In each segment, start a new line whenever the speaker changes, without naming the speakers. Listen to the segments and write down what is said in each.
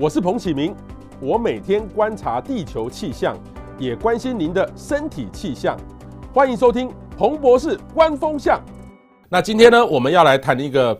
我是彭启明，我每天观察地球气象，也关心您的身体气象。欢迎收听彭博士观风向。那今天呢，我们要来谈一个。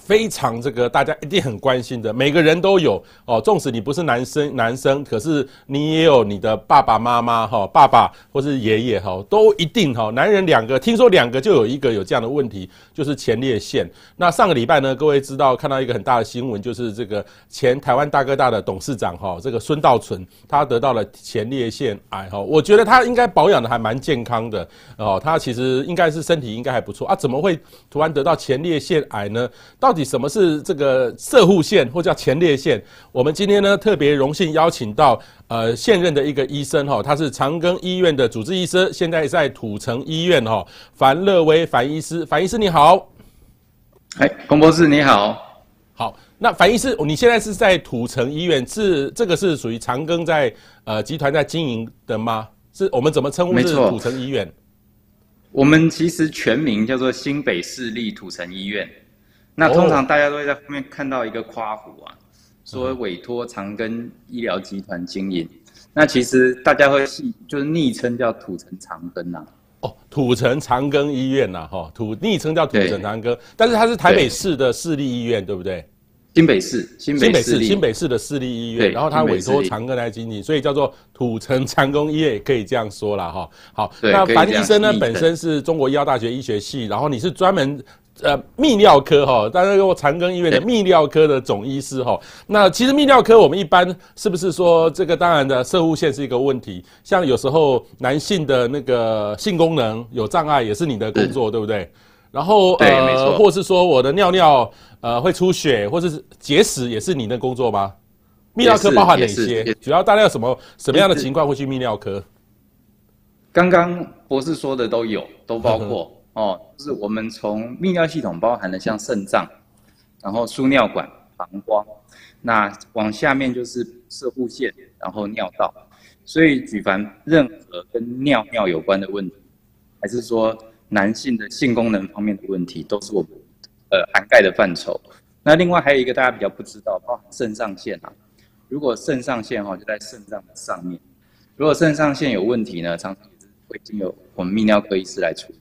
非常这个大家一定很关心的，每个人都有哦。纵使你不是男生，男生可是你也有你的爸爸妈妈哈，爸爸或是爷爷哈，都一定哈。男人两个，听说两个就有一个有这样的问题，就是前列腺。那上个礼拜呢，各位知道看到一个很大的新闻，就是这个前台湾大哥大的董事长哈，这个孙道存他得到了前列腺癌哈。我觉得他应该保养的还蛮健康的哦，他其实应该是身体应该还不错啊，怎么会突然得到前列腺癌呢？到底什么是这个射护腺或叫前列腺？我们今天呢特别荣幸邀请到呃现任的一个医生哈，他是长庚医院的主治医师，现在在土城医院哈，樊乐威樊医师，樊医师你好。
哎，彭博士你好。
好，那樊医师，你现在是在土城医院，是这个是属于长庚在呃集团在经营的吗？是我们怎么称呼是土城医院？
我们其实全名叫做新北市立土城医院。那通常大家都会在后面看到一个夸弧啊，说委托长庚医疗集团经营。那其实大家会戏就是昵称叫土城长庚呐。
哦，土城长庚医院呐，哈，土昵称叫土城长庚，但是它是台北市的市立医院，对不对？
新北市，新北市，
新北市的市立医院，然后它委托长庚来经营，所以叫做土城长庚医院，也可以这样说了哈。好，那樊医生呢，本身是中国医药大学医学系，然后你是专门。呃，泌尿科哈，大家用长庚医院的泌尿科的总医师哈。那其实泌尿科我们一般是不是说这个当然的射护腺是一个问题？像有时候男性的那个性功能有障碍也是你的工作，对不对？然后呃，或是说我的尿尿呃会出血，或者是结石也是你的工作吗？泌尿科包含哪些？主要大家有什么什么样的情况会去泌尿科？
刚刚博士说的都有，都包括。哦，就是我们从泌尿系统包含了像肾脏，然后输尿管、膀胱，那往下面就是射护腺，然后尿道。所以举凡任何跟尿尿有关的问题，还是说男性的性功能方面的问题，都是我们呃涵盖的范畴。那另外还有一个大家比较不知道，包含肾上腺啊。如果肾上腺哈就在肾脏的上面，如果肾上腺有问题呢，常常也是会经由我们泌尿科医师来处理。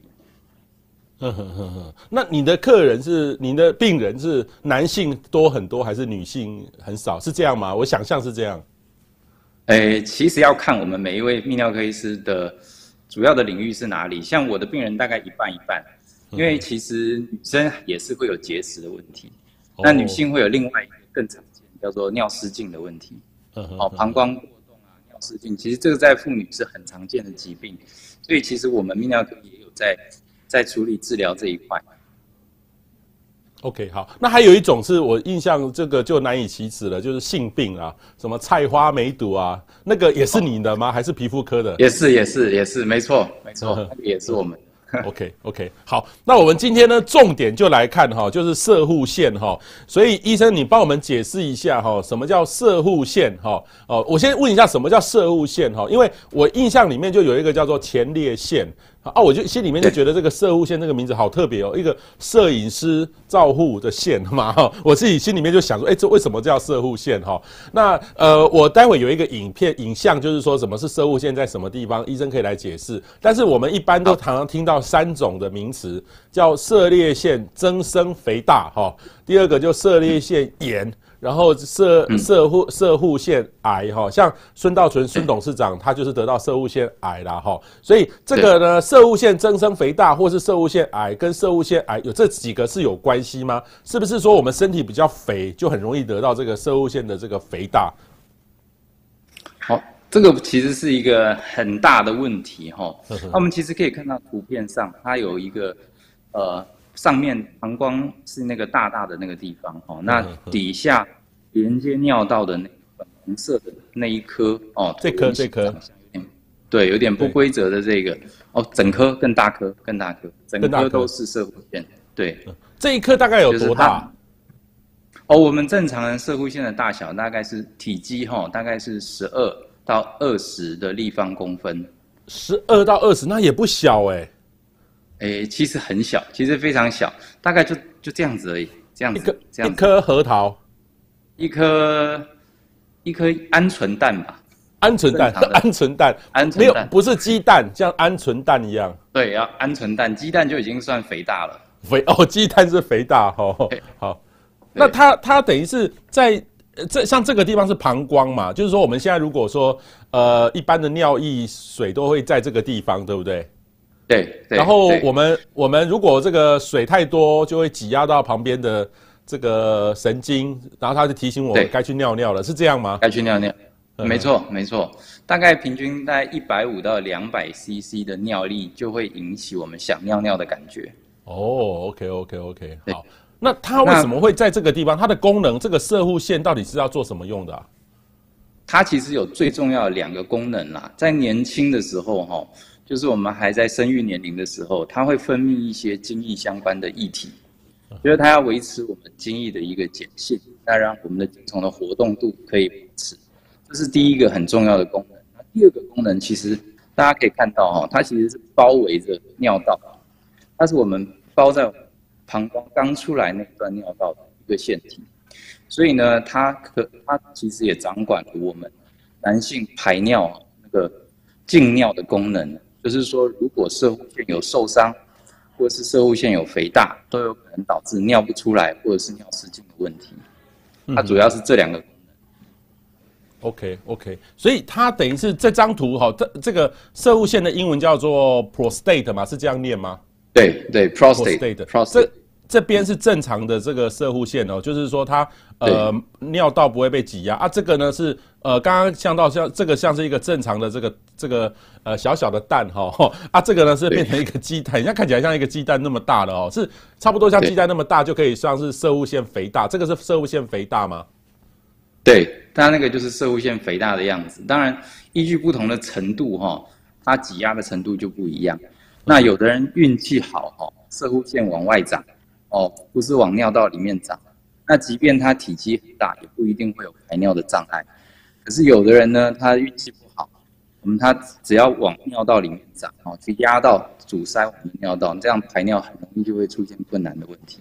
呵呵呵呵，那你的客人是你的病人是男性多很多还是女性很少？是这样吗？我想象是这样。
诶，其实要看我们每一位泌尿科医师的主要的领域是哪里。像我的病人大概一半一半，因为其实女生也是会有结石的问题，那女性会有另外一个更常见叫做尿失禁的问题。哦，膀胱过动啊，尿失禁，其实这个在妇女是很常见的疾病，所以其实我们泌尿科也有在。在处理治疗这一块
，OK，好，那还有一种是我印象这个就难以启齿了，就是性病啊，什么菜花梅毒啊，那个也是你的吗？哦、还是皮肤科的？
也是，也是，也是，没错，没错，那个也是我们。
OK，OK，okay, okay, 好，那我们今天呢，重点就来看哈，就是射护腺哈，所以医生你帮我们解释一下哈，什么叫射护腺哈？哦，我先问一下什么叫射护腺哈，因为我印象里面就有一个叫做前列腺。啊，我就心里面就觉得这个摄护腺这个名字好特别哦，一个摄影师照护的线嘛哈，我自己心里面就想说，哎，这为什么叫摄护腺哈？那呃，我待会有一个影片影像，就是说什么是摄护腺在什么地方，医生可以来解释。但是我们一般都常常听到三种的名词，叫射列腺增生肥大哈，第二个就射列腺炎。然后摄摄护摄护腺癌哈，像孙道存孙董事长，他就是得到摄护腺癌啦哈，所以这个呢，摄护腺增生肥大或是摄护腺癌跟摄护腺癌有这几个是有关系吗？是不是说我们身体比较肥，就很容易得到这个摄护腺的这个肥大？
好，这个其实是一个很大的问题哈。那我们其实可以看到图片上，它有一个呃。上面膀胱是那个大大的那个地方哦，那底下连接尿道的那个粉红色的那一颗哦，
这颗这颗，
对，有点不规则的这个哦，整颗更大颗更大颗，整颗都是射护腺，对，
这一颗大概有多大？
哦，我们正常人射护腺的大小大概是体积哈，大概是十二到二十的立方公分，
十二到二十那也不小哎。
诶，其实很小，其实非常小，大概就就这样子而已，这样子，一颗
这样一颗核桃，
一颗一颗鹌鹑蛋吧。
鹌鹑蛋，鹌鹑蛋，
鹌鹑蛋
没有，不是鸡蛋，像鹌鹑蛋一样。
对，要鹌鹑蛋，鸡蛋就已经算肥大了。
肥哦，鸡蛋是肥大哦。好，那它它等于是在这像这个地方是膀胱嘛，就是说我们现在如果说呃一般的尿液水都会在这个地方，对不对？
对。对
然后我们我们如果这个水太多，就会挤压到旁边的这个神经，然后它就提醒我们该去尿尿了，是这样吗？
该去尿尿。没错，没错，大概平均在一百五到两百 CC 的尿力就会引起我们想尿尿的感觉。
哦，OK，OK，OK，好。那它为什么会在这个地方？它的功能，这个射护线到底是要做什么用的啊？
它其实有最重要的两个功能啦。在年轻的时候，哈，就是我们还在生育年龄的时候，它会分泌一些精液相关的液体，就是它要维持我们精液的一个碱性，那让我们的精虫的活动度可以维持。这是第一个很重要的功能。那第二个功能，其实大家可以看到哈，它其实是包围着尿道，它是我们包在膀胱刚出来那段尿道的一个腺体。所以呢，它可它其实也掌管了我们男性排尿那个净尿的功能。就是说，如果射护腺有受伤，或者是射护腺有肥大，都有可能导致尿不出来，或者是尿失禁的问题。它主要是这两个功能。
OK OK，所以它等于是这张图哈，这这个射护腺的英文叫做 prostate 嘛，是这样念吗？
对对，prostate。
prostate。这这边是正常的这个射护腺哦，就是说它呃尿道不会被挤压啊。这个呢是呃刚刚像到像这个像是一个正常的这个这个呃小小的蛋哈、哦、啊，这个呢是变成一个鸡蛋，现在看起来像一个鸡蛋那么大的哦，是差不多像鸡蛋那么大就可以算是射物腺肥大。这个是射物腺肥大吗？
对，它那个就是射物腺肥大的样子。当然，依据不同的程度哈，它挤压的程度就不一样。那有的人运气好哈，射物腺往外长，哦，不是往尿道里面长。那即便它体积很大，也不一定会有排尿的障碍。可是有的人呢，他运气不好，我们他只要往尿道里面长，哦，去压到阻塞我们的尿道，这样排尿很容易就会出现困难的问题。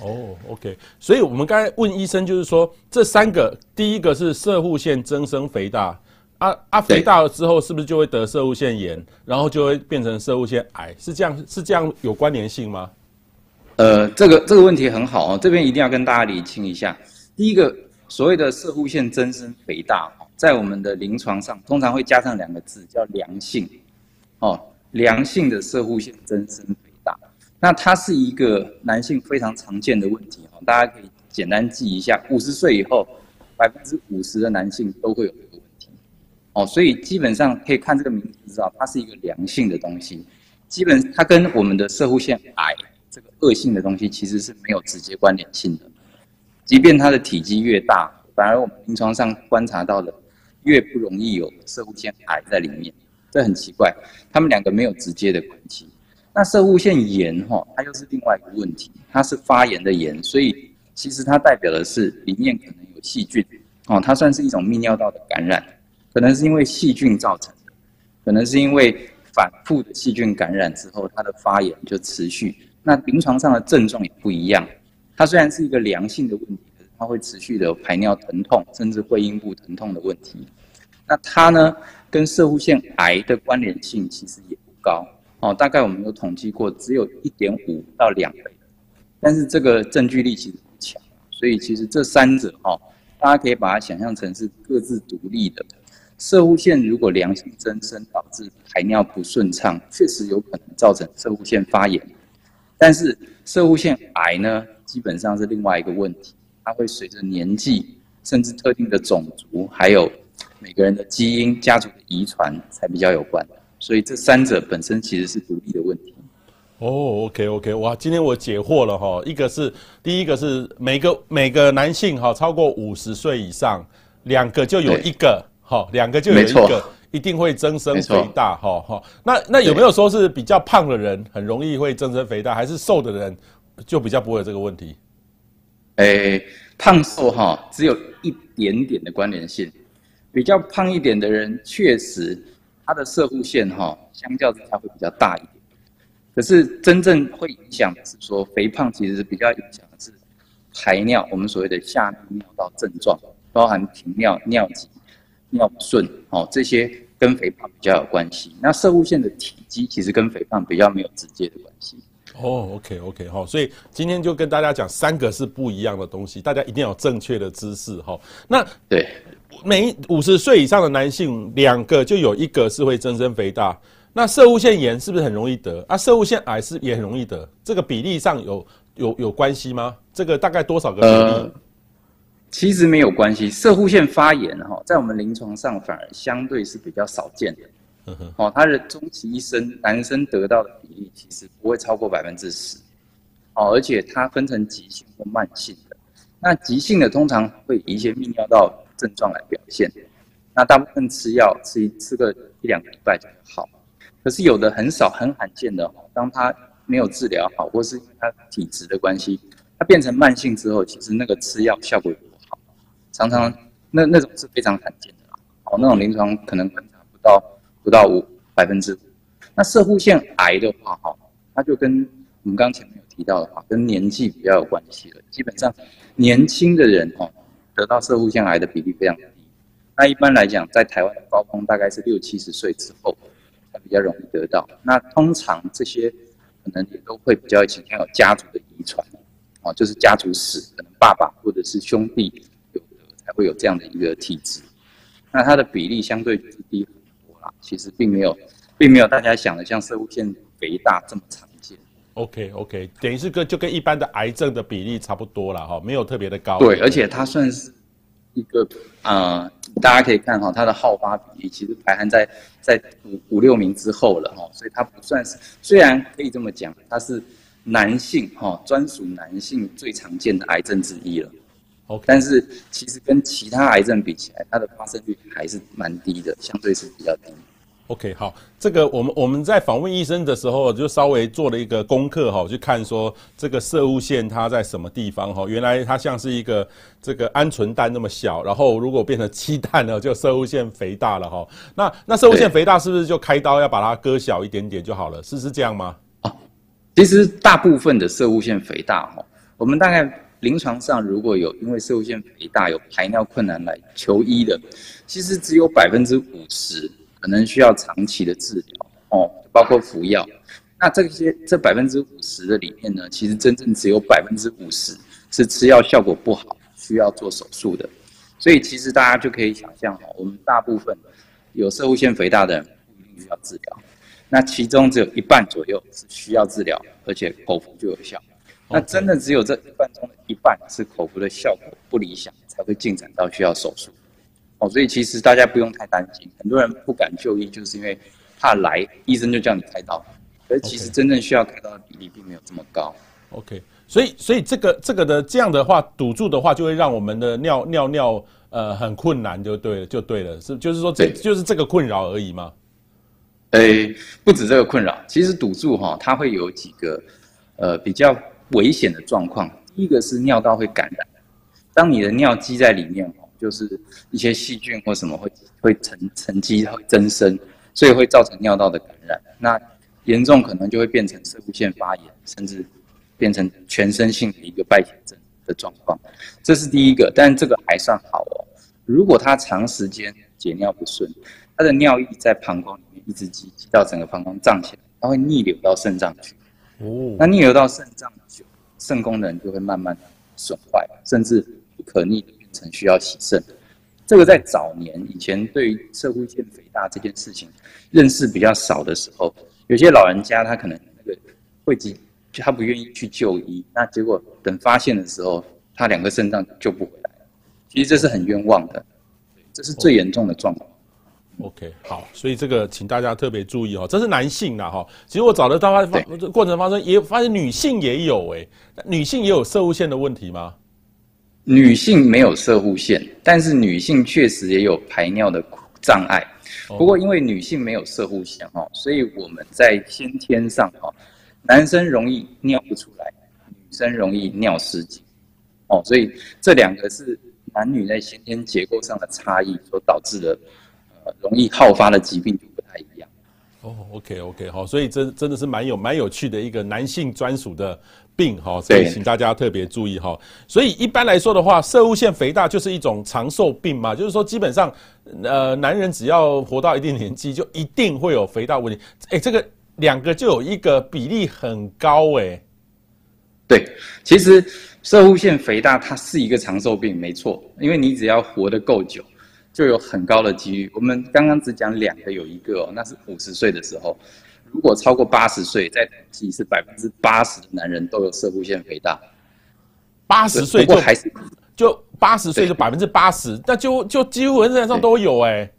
哦、oh，OK，所以我们刚才问医生，就是说这三个，第一个是射护腺增生肥大，啊啊，肥大了之后是不是就会得射护腺炎，然后就会变成射护腺癌？是这样，是这样有关联性吗？
呃，这个这个问题很好哦，这边一定要跟大家理清一下。第一个，所谓的射护腺增生肥大，在我们的临床上通常会加上两个字，叫良性，哦，良性的射护腺增生肥大。那它是一个男性非常常见的问题哈，大家可以简单记一下，五十岁以后，百分之五十的男性都会有这个问题，哦，所以基本上可以看这个名字知道，它是一个良性的东西，基本它跟我们的射护腺癌这个恶性的东西其实是没有直接关联性的，即便它的体积越大，反而我们临床上观察到的越不容易有射物腺癌在里面，这很奇怪，他们两个没有直接的关系。那射物腺炎哈，它又是另外一个问题，它是发炎的炎，所以其实它代表的是里面可能有细菌哦，它算是一种泌尿道的感染，可能是因为细菌造成的，可能是因为反复的细菌感染之后，它的发炎就持续。那临床上的症状也不一样，它虽然是一个良性的问题，可是它会持续的排尿疼痛，甚至会阴部疼痛的问题。那它呢，跟射护腺癌的关联性其实也不高。哦，大概我们有统计过，只有一点五到两倍，但是这个证据力其实不强，所以其实这三者哈，大家可以把它想象成是各自独立的。射护腺如果良性增生导致排尿不顺畅，确实有可能造成射护腺发炎，但是射护腺癌呢，基本上是另外一个问题，它会随着年纪，甚至特定的种族，还有每个人的基因、家族的遗传才比较有关。所以这三者本身其实是独立的问题。
哦、oh，OK OK，哇，今天我解惑了哈。一个是第一个是每个每个男性哈超过五十岁以上，两个就有一个哈，两个就有一个一定会增生肥大哈哈。那那有没有说是比较胖的人很容易会增生肥大，还是瘦的人就比较不会有这个问题？
诶，胖瘦哈只有一点点的关联性，比较胖一点的人确实。他的射护线哈，相较之下会比较大一点，可是真正会影响的是说，肥胖其实是比较影响的是排尿，我们所谓的下尿道症状，包含停尿、尿急、尿不顺，哦，这些跟肥胖比较有关系。那射护线的体积其实跟肥胖比较没有直接的关系。
哦，OK，OK，好，所以今天就跟大家讲三个是不一样的东西，大家一定要有正确的知识哈。那
对，
每五十岁以上的男性，两个就有一个是会增生肥大。那射护腺炎是不是很容易得啊？射护腺癌是也很容易得，这个比例上有有有关系吗？这个大概多少个比例？呃，
其实没有关系。射护腺发炎哈，在我们临床上反而相对是比较少见的。哦，他的终其一生，男生得到的比例其实不会超过百分之十。哦，而且它分成急性或慢性的。那急性的通常会以一些泌尿道症状来表现。那大部分吃药吃一吃个一两个礼拜就好。可是有的很少很罕见的，当他没有治疗好，或是他体质的关系，他变成慢性之后，其实那个吃药效果也不好。常常那那种是非常罕见的。哦，那种临床可能观察不到。不到五百分之五，那射护腺癌的话，哈，它就跟我们刚前面有提到的话，跟年纪比较有关系了。基本上，年轻的人，哦，得到射护腺癌的比例非常低。那一般来讲，在台湾的高峰大概是六七十岁之后，才比较容易得到。那通常这些可能也都会比较倾向有家族的遗传，哦，就是家族史，可能爸爸或者是兄弟有的才会有这样的一个体质。那它的比例相对就是低。其实并没有，并没有大家想的像射物腺肥大这么常见。
OK OK，等于是跟就跟一般的癌症的比例差不多了哈，没有特别的高。
对，而且它算是一个呃，大家可以看哈，它的好发比例其实排行在在五五六名之后了哈，所以它不算是，虽然可以这么讲，它是男性哈专属男性最常见的癌症之一了。
OK，
但是其实跟其他癌症比起来，它的发生率还是蛮低的，相对是比较低。
OK，好，这个我们我们在访问医生的时候，就稍微做了一个功课哈，去看说这个摄护腺它在什么地方哈，原来它像是一个这个鹌鹑蛋那么小，然后如果变成鸡蛋呢，就摄护腺肥大了哈。那那摄护腺肥大是不是就开刀要把它割小一点点就好了？是是这样吗？
哦，其实大部分的摄护腺肥大哈，我们大概。临床上如果有因为摄护腺肥大有排尿困难来求医的，其实只有百分之五十可能需要长期的治疗哦，包括服药。那这些这百分之五十的里面呢，其实真正只有百分之五十是吃药效果不好，需要做手术的。所以其实大家就可以想象哈，我们大部分有摄护腺肥大的人不一定需要治疗，那其中只有一半左右是需要治疗，而且口服就有效。那真的只有这一半中的一半是口服的效果不理想，才会进展到需要手术。哦，所以其实大家不用太担心。很多人不敢就医，就是因为怕来医生就叫你开刀，而其实真正需要开刀的比例并没有这么高。
OK，所以所以这个这个的这样的话堵住的话，就会让我们的尿尿尿呃很困难，就对了，就对了，是就是说这就是这个困扰而已吗？
诶，不止这个困扰，其实堵住哈，它会有几个呃比较。危险的状况，第一个是尿道会感染。当你的尿积在里面，就是一些细菌或什么会会沉沉积会增生，所以会造成尿道的感染。那严重可能就会变成摄护腺发炎，甚至变成全身性的一个败血症的状况。这是第一个，但这个还算好哦。如果他长时间解尿不顺，他的尿液在膀胱里面一直积积到整个膀胱胀起来，它会逆流到肾脏去。哦，那逆流到肾脏，肾功能就会慢慢损坏，甚至不可逆的变成需要洗肾。这个在早年以前对于摄护腺肥大这件事情认识比较少的时候，有些老人家他可能那个会急，他不愿意去就医，那结果等发现的时候，他两个肾脏救不回来了。其实这是很冤枉的，这是最严重的状况。
OK，好，所以这个请大家特别注意哦，这是男性的哈。其实我找得到发过程发生，也发现女性也有哎，女性也有摄护腺的问题吗？
女性没有射护腺，但是女性确实也有排尿的障碍。不过因为女性没有射护腺哈，所以我们在先天上哈，男生容易尿不出来，女生容易尿失禁。哦，所以这两个是男女在先天结构上的差异所导致的。呃容易好发的疾病就不太一样。
哦，OK OK，好，所以真真的是蛮有蛮有趣的一个男性专属的病哈，所以请大家特别注意哈。所以一般来说的话，射物腺肥大就是一种长寿病嘛，就是说基本上，呃，男人只要活到一定年纪，就一定会有肥大问题。哎，这个两个就有一个比例很高哎。
对，其实射物腺肥大它是一个长寿病，没错，因为你只要活得够久，就有很高的几率。我们刚刚只讲两个，有一个哦，那是五十岁的时候。如果超过八十岁，在统计是百分之八十的男人都有射护腺肥大。
八十岁就还是就八十岁就百分之八十，那就就几乎人身上都有哎、欸。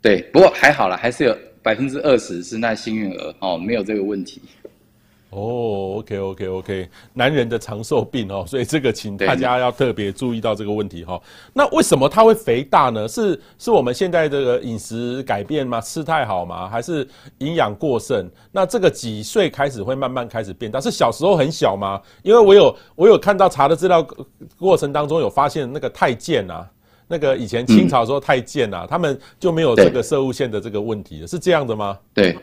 对，不过还好啦，还是有百分之二十是那幸运儿哦，没有这个问题。
哦，OK，OK，OK，男人的长寿病哦，所以这个请大家要特别注意到这个问题哈。那为什么他会肥大呢？是是我们现在这个饮食改变吗？吃太好吗？还是营养过剩？那这个几岁开始会慢慢开始变大？是小时候很小吗？因为我有我有看到查的资料过程当中有发现那个太监啊，那个以前清朝时候太监啊，他们就没有这个射物线的这个问题，是这样的吗？
对。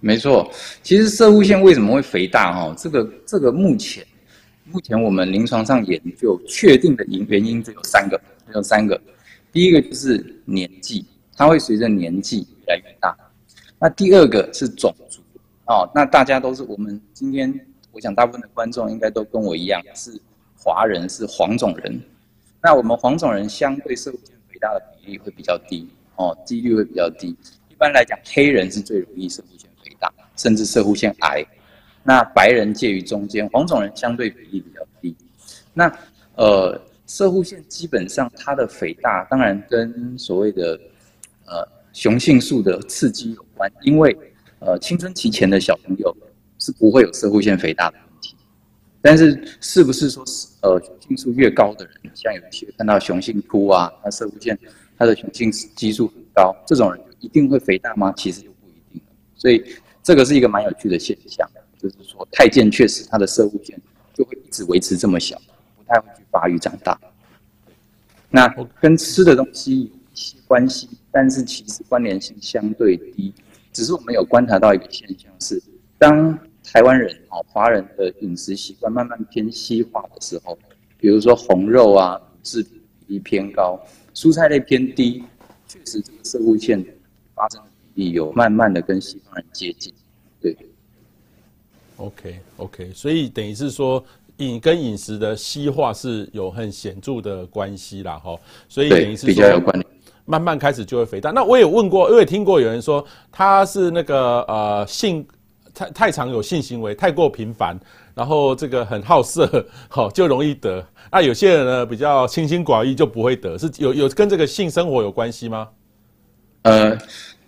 没错，其实摄护腺为什么会肥大？哈，这个这个目前目前我们临床上研究确定的原原因只有三个，只有三个。第一个就是年纪，它会随着年纪越来越大。那第二个是种族，哦，那大家都是我们今天，我想大部分的观众应该都跟我一样是华人，是黄种人。那我们黄种人相对摄护腺肥大的比例会比较低，哦，几率会比较低。一般来讲，黑人是最容易摄护腺。甚至射护腺癌，那白人介于中间，黄种人相对比例比较低。那呃，摄护腺基本上它的肥大，当然跟所谓的呃雄性素的刺激有关，因为呃青春期前的小朋友是不会有摄护腺肥大的问题。但是是不是说是呃雄性素越高的人，像有些看到雄性秃啊，他摄护腺他的雄性激素很高，这种人一定会肥大吗？其实就不一定。所以。这个是一个蛮有趣的现象，就是说太监确实他的射物线就会一直维持这么小，不太会去发育长大。那跟吃的东西有一些关系，但是其实关联性相对低。只是我们有观察到一个现象是，当台湾人啊华人的饮食习惯慢慢偏西化的时候，比如说红肉啊乳制品比例偏高，蔬菜类偏低，确实这个摄护腺发生的比例有慢慢的跟西方人接近。对
，OK OK，所以等于是说饮跟饮食的西化是有很显著的关系啦，哈，所以等于是比较有关联，慢慢开始就会肥大。那我也问过，我也听过有人说他是那个呃性太太常有性行为太过频繁，然后这个很好色，好就容易得。那有些人呢比较清心寡欲就不会得，是有有跟这个性生活有关系吗？
呃。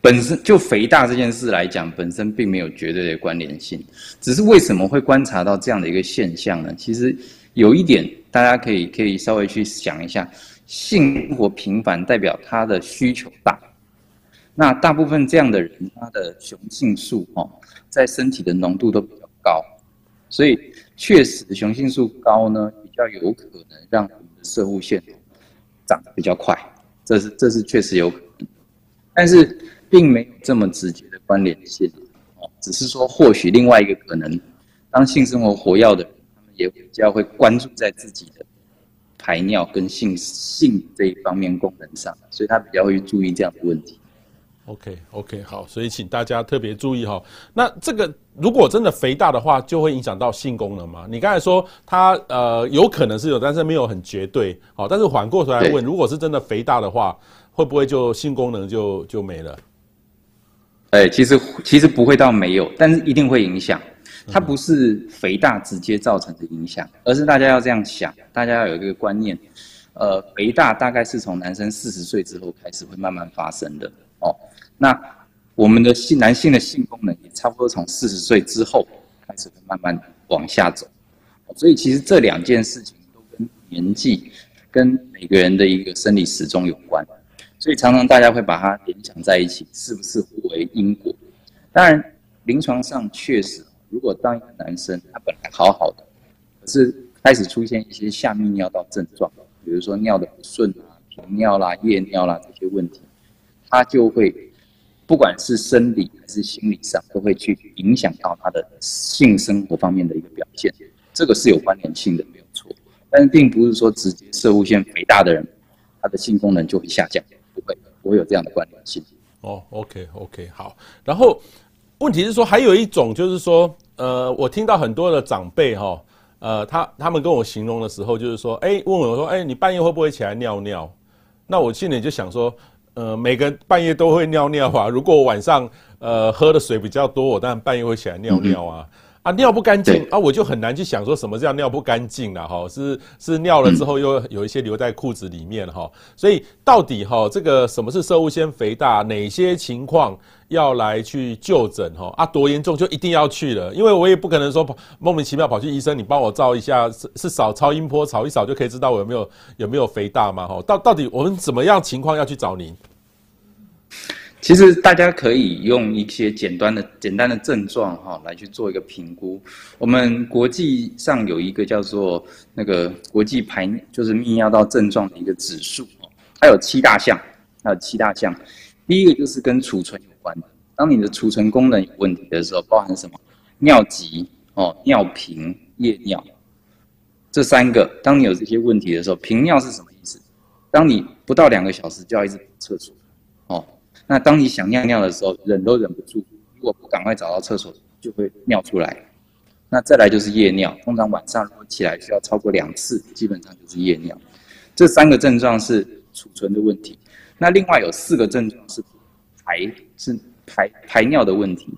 本身就肥大这件事来讲，本身并没有绝对的关联性，只是为什么会观察到这样的一个现象呢？其实有一点，大家可以可以稍微去想一下，性生活频繁代表他的需求大，那大部分这样的人，他的雄性素哦，在身体的浓度都比较高，所以确实雄性素高呢，比较有可能让我们的射护腺长得比较快，这是这是确实有可能，但是。并没有这么直接的关联性，哦，只是说或许另外一个可能，当性生活活跃的人，他们也比较会关注在自己的排尿跟性性这一方面功能上，所以他比较会注意这样的问题。
OK OK 好，所以请大家特别注意哈。那这个如果真的肥大的话，就会影响到性功能吗？你刚才说它呃有可能是有，但是没有很绝对。好，但是反过头来问，如果是真的肥大的话，会不会就性功能就就没了？
哎，其实其实不会到没有，但是一定会影响。它不是肥大直接造成的影响，而是大家要这样想，大家要有一个观念，呃，肥大大概是从男生四十岁之后开始会慢慢发生的哦。那我们的性男性的性功能也差不多从四十岁之后开始会慢慢往下走，所以其实这两件事情都跟年纪跟每个人的一个生理时钟有关。所以常常大家会把它联想在一起，是不是互为因果？当然，临床上确实，如果当一个男生他本来好好的，可是开始出现一些下泌尿道症状，比如说尿的不顺啊、频尿啦、夜尿啦这些问题，他就会不管是生理还是心理上，都会去影响到他的性生活方面的一个表现。这个是有关联性的，没有错。但是并不是说直接射护腺肥大的人，他的性功能就会下降，不会，不会有这样的关联性。
哦，OK OK，好。然后问题是说，还有一种就是说，呃，我听到很多的长辈哈，呃，他他们跟我形容的时候，就是说，哎，问我说，哎，你半夜会不会起来尿尿？那我心里就想说，呃，每个半夜都会尿尿啊。如果我晚上呃喝的水比较多，我当然半夜会起来尿尿啊。嗯啊，尿不干净啊，我就很难去想说什么叫尿不干净了哈，是是尿了之后又有一些留在裤子里面哈，所以到底哈这个什么是摄护腺肥大，哪些情况要来去就诊哈啊，多严重就一定要去了，因为我也不可能说莫名其妙跑去医生，你帮我照一下是是扫超音波扫一扫就可以知道我有没有有没有肥大吗？哈，到到底我们怎么样情况要去找您？
其实大家可以用一些简单的、简单的症状哈来去做一个评估。我们国际上有一个叫做那个国际排，就是泌尿道症状的一个指数，它有七大项，它有七大项。第一个就是跟储存有关的，当你的储存功能有问题的时候，包含什么？尿急哦、尿频、夜尿，这三个。当你有这些问题的时候，频尿是什么意思？当你不到两个小时就要一直厕所。那当你想尿尿的时候，忍都忍不住，如果不赶快找到厕所，就会尿出来。那再来就是夜尿，通常晚上如果起来需要超过两次，基本上就是夜尿。这三个症状是储存的问题。那另外有四个症状是排是排排尿的问题，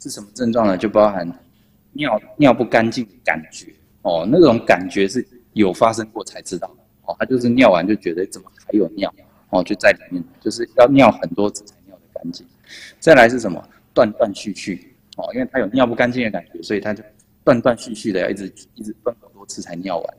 是什么症状呢？就包含尿尿不干净的感觉哦，那种感觉是有发生过才知道哦，他就是尿完就觉得怎么还有尿哦，就在里面，就是要尿很多次才尿得。干净，再来是什么？断断续续哦，因为他有尿不干净的感觉，所以他就断断续续的要一直一直分很多次才尿完。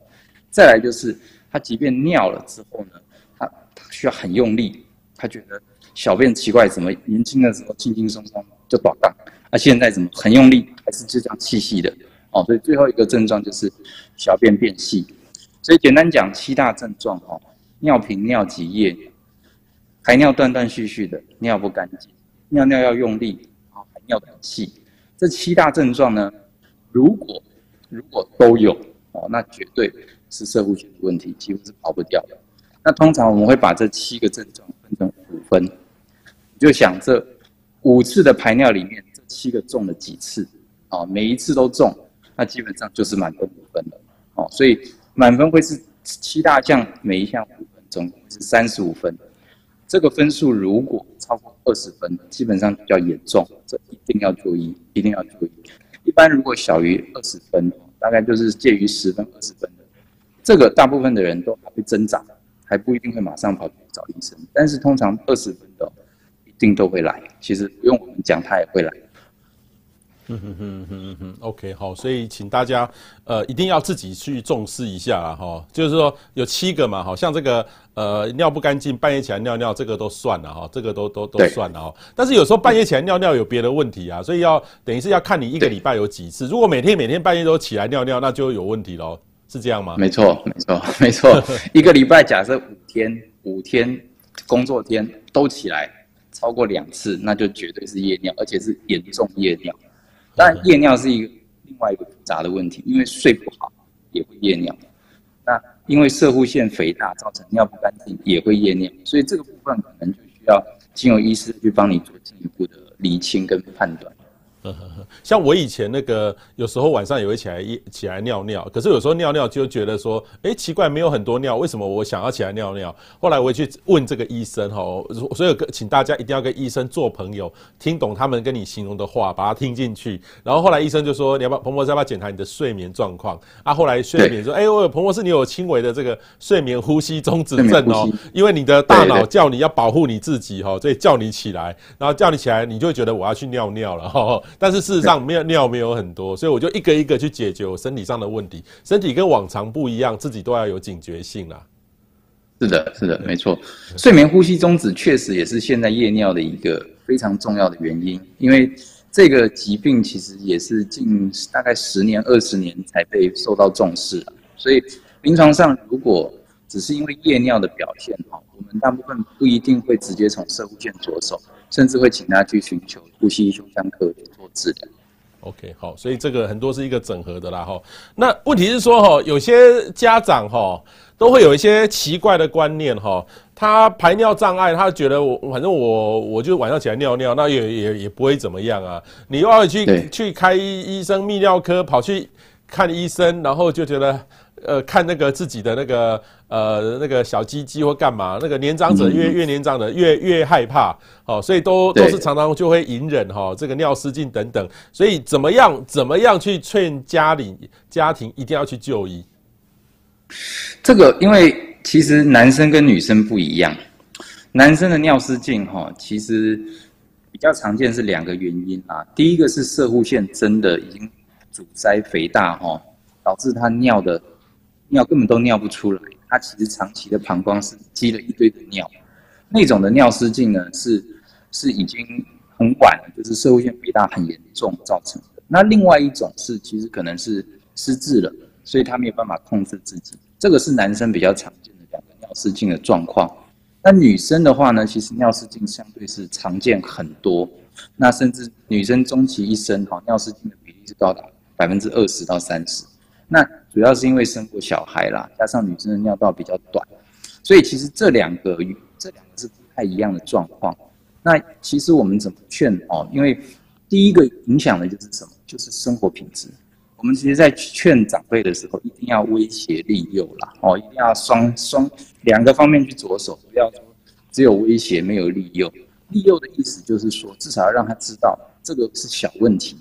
再来就是他即便尿了之后呢，他他需要很用力，他觉得小便奇怪，怎么年轻的时候轻轻松松就短荡，啊现在怎么很用力，还是就这样细细的哦。所以最后一个症状就是小便变细。所以简单讲七大症状哦：尿频、尿急、夜。排尿断断续续的，尿不干净，尿尿要用力，啊排尿很细，这七大症状呢，如果如果都有哦，那绝对是摄护腺的问题，几乎是跑不掉的。那通常我们会把这七个症状分成五分，你就想这五次的排尿里面，这七个中了几次？哦，每一次都中，那基本上就是满分五分了。哦，所以满分会是七大项，每一项五分，总共是三十五分。这个分数如果超过二十分，基本上比较严重，这一定要注意，一定要注意。一般如果小于二十分，大概就是介于十分、二十分的，这个大部分的人都还会挣扎，还不一定会马上跑去找医生。但是通常二十分的，一定都会来。其实不用我们讲，他也会来。
嗯哼哼哼哼，OK，好，所以请大家呃一定要自己去重视一下啊，哈，就是说有七个嘛，好像这个呃尿不干净，半夜起来尿尿，这个都算了哈，这个都都都算了哈。但是有时候半夜起来尿尿有别的问题啊，所以要等于是要看你一个礼拜有几次，如果每天每天半夜都起来尿尿，那就有问题喽，是这样吗？
没错，没错，没错，一个礼拜假设五天，五天工作天都起来超过两次，那就绝对是夜尿，而且是严重夜尿。当然，夜尿是一个另外一个复杂的问题，因为睡不好也会夜尿。那因为射护腺肥大造成尿不干净也会夜尿，所以这个部分可能就需要经由医师去帮你做进一步的厘清跟判断。
像我以前那个，有时候晚上也会起来一起来尿尿，可是有时候尿尿就觉得说，哎、欸，奇怪，没有很多尿，为什么我想要起来尿尿？后来我会去问这个医生哈，所以请大家一定要跟医生做朋友，听懂他们跟你形容的话，把它听进去。然后后来医生就说，你要不要彭博士要不要检查你的睡眠状况？啊，后来睡眠说，哎，我有彭博士，你有轻微的这个睡眠呼吸中止症哦，因为你的大脑叫你要保护你自己哈，所以叫你起来，然后叫你起来，你就会觉得我要去尿尿了哈。但是事实上没有尿没有很多，所以我就一个一个去解决我身体上的问题。身体跟往常不一样，自己都要有警觉性啦。
是的，是的，没错。睡眠呼吸中止确实也是现在夜尿的一个非常重要的原因，因为这个疾病其实也是近大概十年、二十年才被受到重视。所以临床上如果只是因为夜尿的表现哈，我们大部分不一定会直接从射护线着手。甚至会请他去寻求呼吸胸腔科做治疗。
OK，好，所以这个很多是一个整合的啦，哈。那问题是说，哈，有些家长，哈，都会有一些奇怪的观念，哈。他排尿障碍，他觉得我反正我我就晚上起来尿尿，那也也也不会怎么样啊。你又要去去开医生泌尿科，跑去看医生，然后就觉得。呃，看那个自己的那个呃那个小鸡鸡或干嘛，那个年长者越越年长的越越害怕，哦，所以都都是常常就会隐忍哈，这个尿失禁等等，所以怎么样怎么样去劝家里家庭一定要去就医？
这个因为其实男生跟女生不一样，男生的尿失禁哈，其实比较常见是两个原因啊，第一个是射护腺真的已经阻塞肥大哈，导致他尿的。尿根本都尿不出来，它其实长期的膀胱是积了一堆的尿，那种的尿失禁呢，是是已经很晚了，就是社会性肥大很严重造成的。那另外一种是，其实可能是失智了，所以他没有办法控制自己。这个是男生比较常见的两个尿失禁的状况。那女生的话呢，其实尿失禁相对是常见很多，那甚至女生终其一生哈，尿失禁的比例是高达百分之二十到三十。那主要是因为生过小孩啦，加上女生的尿道比较短，所以其实这两个这两个是不太一样的状况。那其实我们怎么劝哦？因为第一个影响的就是什么？就是生活品质。我们其实在劝长辈的时候，一定要威胁利诱啦，哦，一定要双双两个方面去着手，不要说只有威胁没有利诱。利诱的意思就是说，至少要让他知道这个是小问题。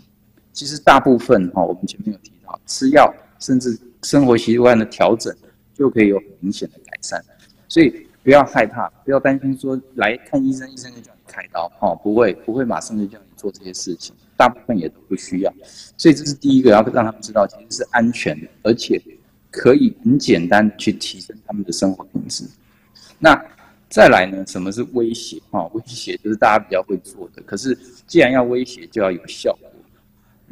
其实大部分哈，我们前面有提到吃药。甚至生活习惯的调整就可以有明显的改善，所以不要害怕，不要担心说来看医生，医生就叫你开刀，哦，不会，不会马上就叫你做这些事情，大部分也都不需要。所以这是第一个要让他们知道，其实是安全的，而且可以很简单去提升他们的生活品质。那再来呢？什么是威胁？哈，威胁就是大家比较会做的，可是既然要威胁，就要有效。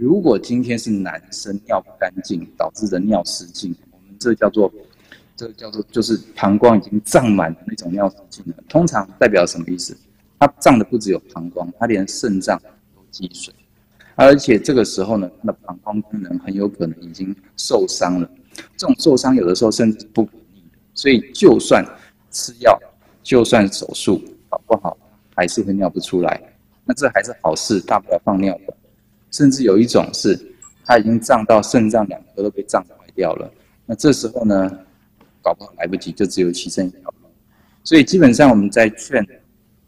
如果今天是男生尿不干净导致的尿失禁，我们这叫做，这叫做就是膀胱已经胀满的那种尿失禁了。通常代表什么意思？它胀的不只有膀胱，它连肾脏都积水，而且这个时候呢，它的膀胱功能很有可能已经受伤了。这种受伤有的时候甚至不可逆，所以就算吃药，就算手术，搞不好还是会尿不出来。那这还是好事，大不了放尿管。甚至有一种是，他已经胀到肾脏两颗都被胀坏掉了。那这时候呢，搞不好来不及，就只有牺牲一条路。所以基本上我们在劝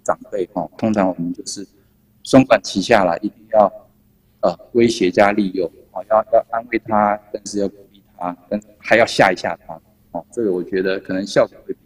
长辈哈，通常我们就是双管齐下啦，一定要呃威胁加利诱，啊，要要安慰他，但是要鼓励他，但还要吓一吓他。哦，这个我觉得可能效果会。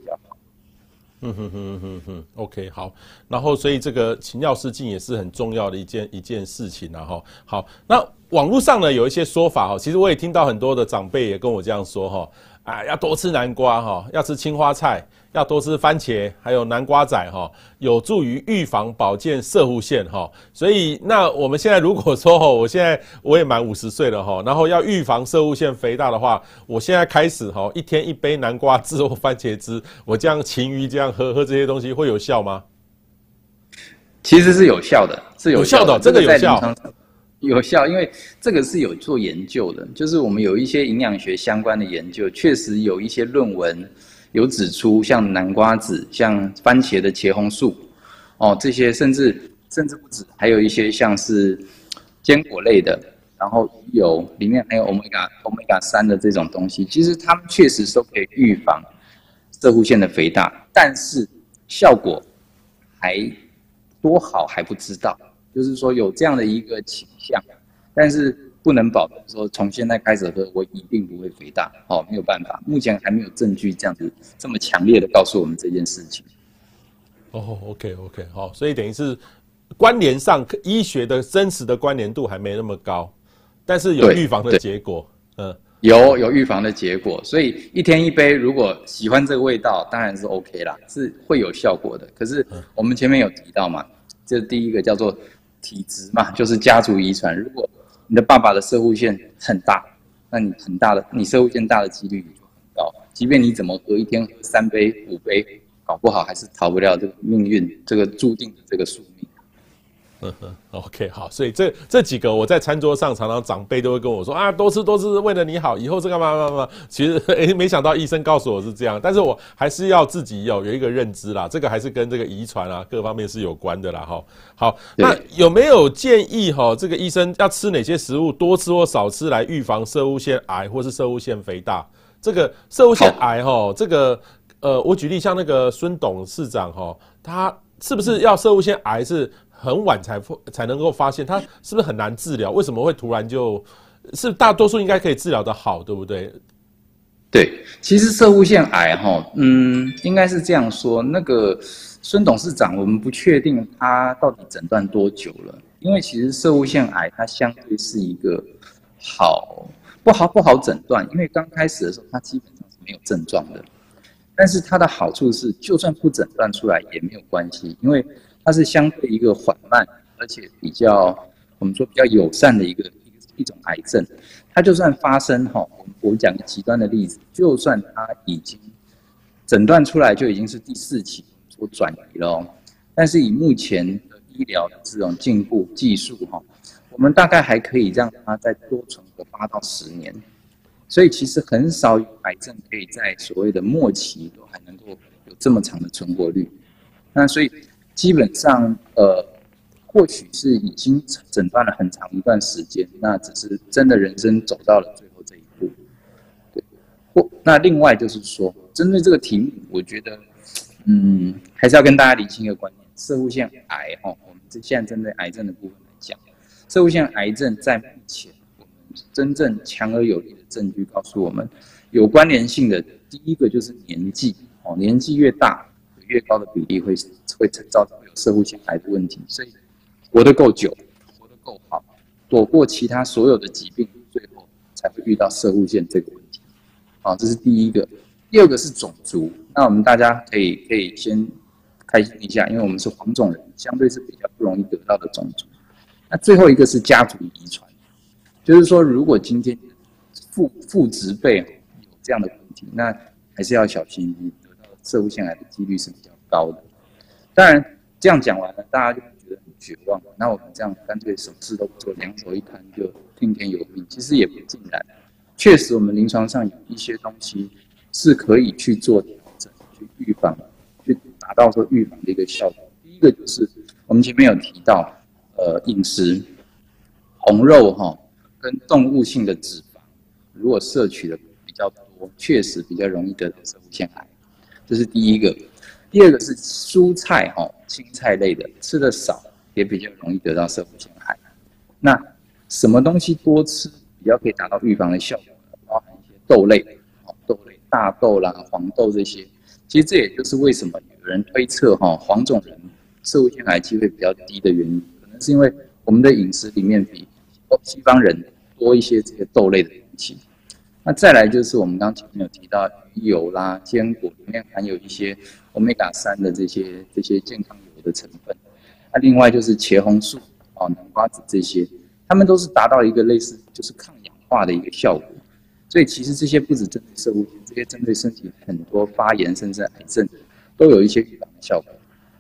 嗯哼哼哼哼，OK，好，然后所以这个尿失禁也是很重要的一件一件事情啊哈。好，那网络上呢有一些说法哈，其实我也听到很多的长辈也跟我这样说哈，啊，要多吃南瓜哈，要吃青花菜。要多吃番茄，还有南瓜仔哈，有助于预防保健射护腺哈。所以，那我们现在如果说哈，我现在我也满五十岁了哈，然后要预防射护腺肥大的话，我现在开始哈，一天一杯南瓜汁或番茄汁，我这样勤于这样喝喝这些东西会有效吗？
其实是有效的，是有效的，
有效的，这个有效，
有效，因为这个是有做研究的，就是我们有一些营养学相关的研究，确实有一些论文。有指出，像南瓜子、像番茄的茄红素，哦，这些甚至甚至不止，还有一些像是坚果类的，然后有里面还有欧米伽欧米伽三的这种东西，其实它们确实都可以预防射护腺的肥大，但是效果还多好还不知道，就是说有这样的一个倾向，但是。不能保证说从现在开始喝，我一定不会肥大。哦，没有办法，目前还没有证据这样子这么强烈的告诉我们这件事情。
哦，OK，OK，好，所以等于是关联上医学的真实的关联度还没那么高，但是有预防的结果。嗯，
有有预防的结果，所以一天一杯，如果喜欢这个味道，当然是 OK 啦，是会有效果的。可是我们前面有提到嘛，这第一个叫做体质嘛，就是家族遗传，如果你的爸爸的摄护线很大，那你很大的，你摄护线大的几率很高。即便你怎么喝，一天喝三杯、五杯，搞不好还是逃不掉这个命运，这个注定的这个宿命。
嗯 哼，OK，好，所以这这几个我在餐桌上常常长辈都会跟我说啊，多吃多吃为了你好，以后是干嘛嘛嘛。其实 诶，没想到医生告诉我是这样，但是我还是要自己有有一个认知啦，这个还是跟这个遗传啊各方面是有关的啦哈。好，那有没有建议哈？这个医生要吃哪些食物，多吃或少吃来预防射物腺癌或是射物腺肥大？这个射物腺癌哈，这个呃，我举例像那个孙董事长哈，他是不是要射物腺癌是？很晚才才能够发现，它是不是很难治疗？为什么会突然就？是大多数应该可以治疗得好，对不对？
对，其实射物腺癌哈，嗯，应该是这样说。那个孙董事长，我们不确定他到底诊断多久了，因为其实射物腺癌它相对是一个好不好不好诊断，因为刚开始的时候它基本上是没有症状的。但是它的好处是，就算不诊断出来也没有关系，因为。它是相对一个缓慢，而且比较我们说比较友善的一个一一种癌症。它就算发生哈，我我讲个极端的例子，就算它已经诊断出来就已经是第四期，做转移了。但是以目前的医疗的这种进步技术哈，我们大概还可以让它再多存活八到十年。所以其实很少有癌症可以在所谓的末期都还能够有这么长的存活率。那所以。基本上，呃，或许是已经诊断了很长一段时间，那只是真的人生走到了最后这一步。对，或那另外就是说，针对这个题目，我觉得，嗯，还是要跟大家理清一个观念：摄护腺癌，哈，我们这现在针对癌症的部分来讲，摄护腺癌症在目前我们真正强而有力的证据告诉我们，有关联性的第一个就是年纪，哦，年纪越大。越高的比例会会造成有摄护腺癌的问题，所以活得够久，活得够好，躲过其他所有的疾病，最后才会遇到摄护腺这个问题。好，这是第一个。第二个是种族，那我们大家可以可以先开心一下，因为我们是黄种人，相对是比较不容易得到的种族。那最后一个是家族遗传，就是说如果今天父父执辈有这样的问题，那还是要小心一点。摄护腺癌的几率是比较高的，当然这样讲完了，大家就会觉得很绝望。那我们这样干脆什么事都不做，两手一摊就听天由命，其实也不尽然。确实，我们临床上有一些东西是可以去做调整、去预防、去达到说预防的一个效果。第一个就是我们前面有提到，呃，饮食红肉哈跟动物性的脂肪，如果摄取的比较多，确实比较容易得到摄护腺癌。这是第一个，第二个是蔬菜哈，青菜类的吃的少，也比较容易得到摄护腺癌。那什么东西多吃比较可以达到预防的效果呢？包含一些豆类，豆类大豆啦、黄豆这些。其实这也就是为什么有人推测哈，黄种人摄护腺癌机会比较低的原因，可能是因为我们的饮食里面比西方人多一些这些豆类的东西。那再来就是我们刚前面有提到鱼油啦、坚果里面含有一些欧米伽三的这些这些健康油的成分。那另外就是茄红素、哦南瓜子这些，它们都是达到一个类似就是抗氧化的一个效果。所以其实这些不止针对摄护腺，这些针对身体很多发炎甚至癌症都有一些预防的效果。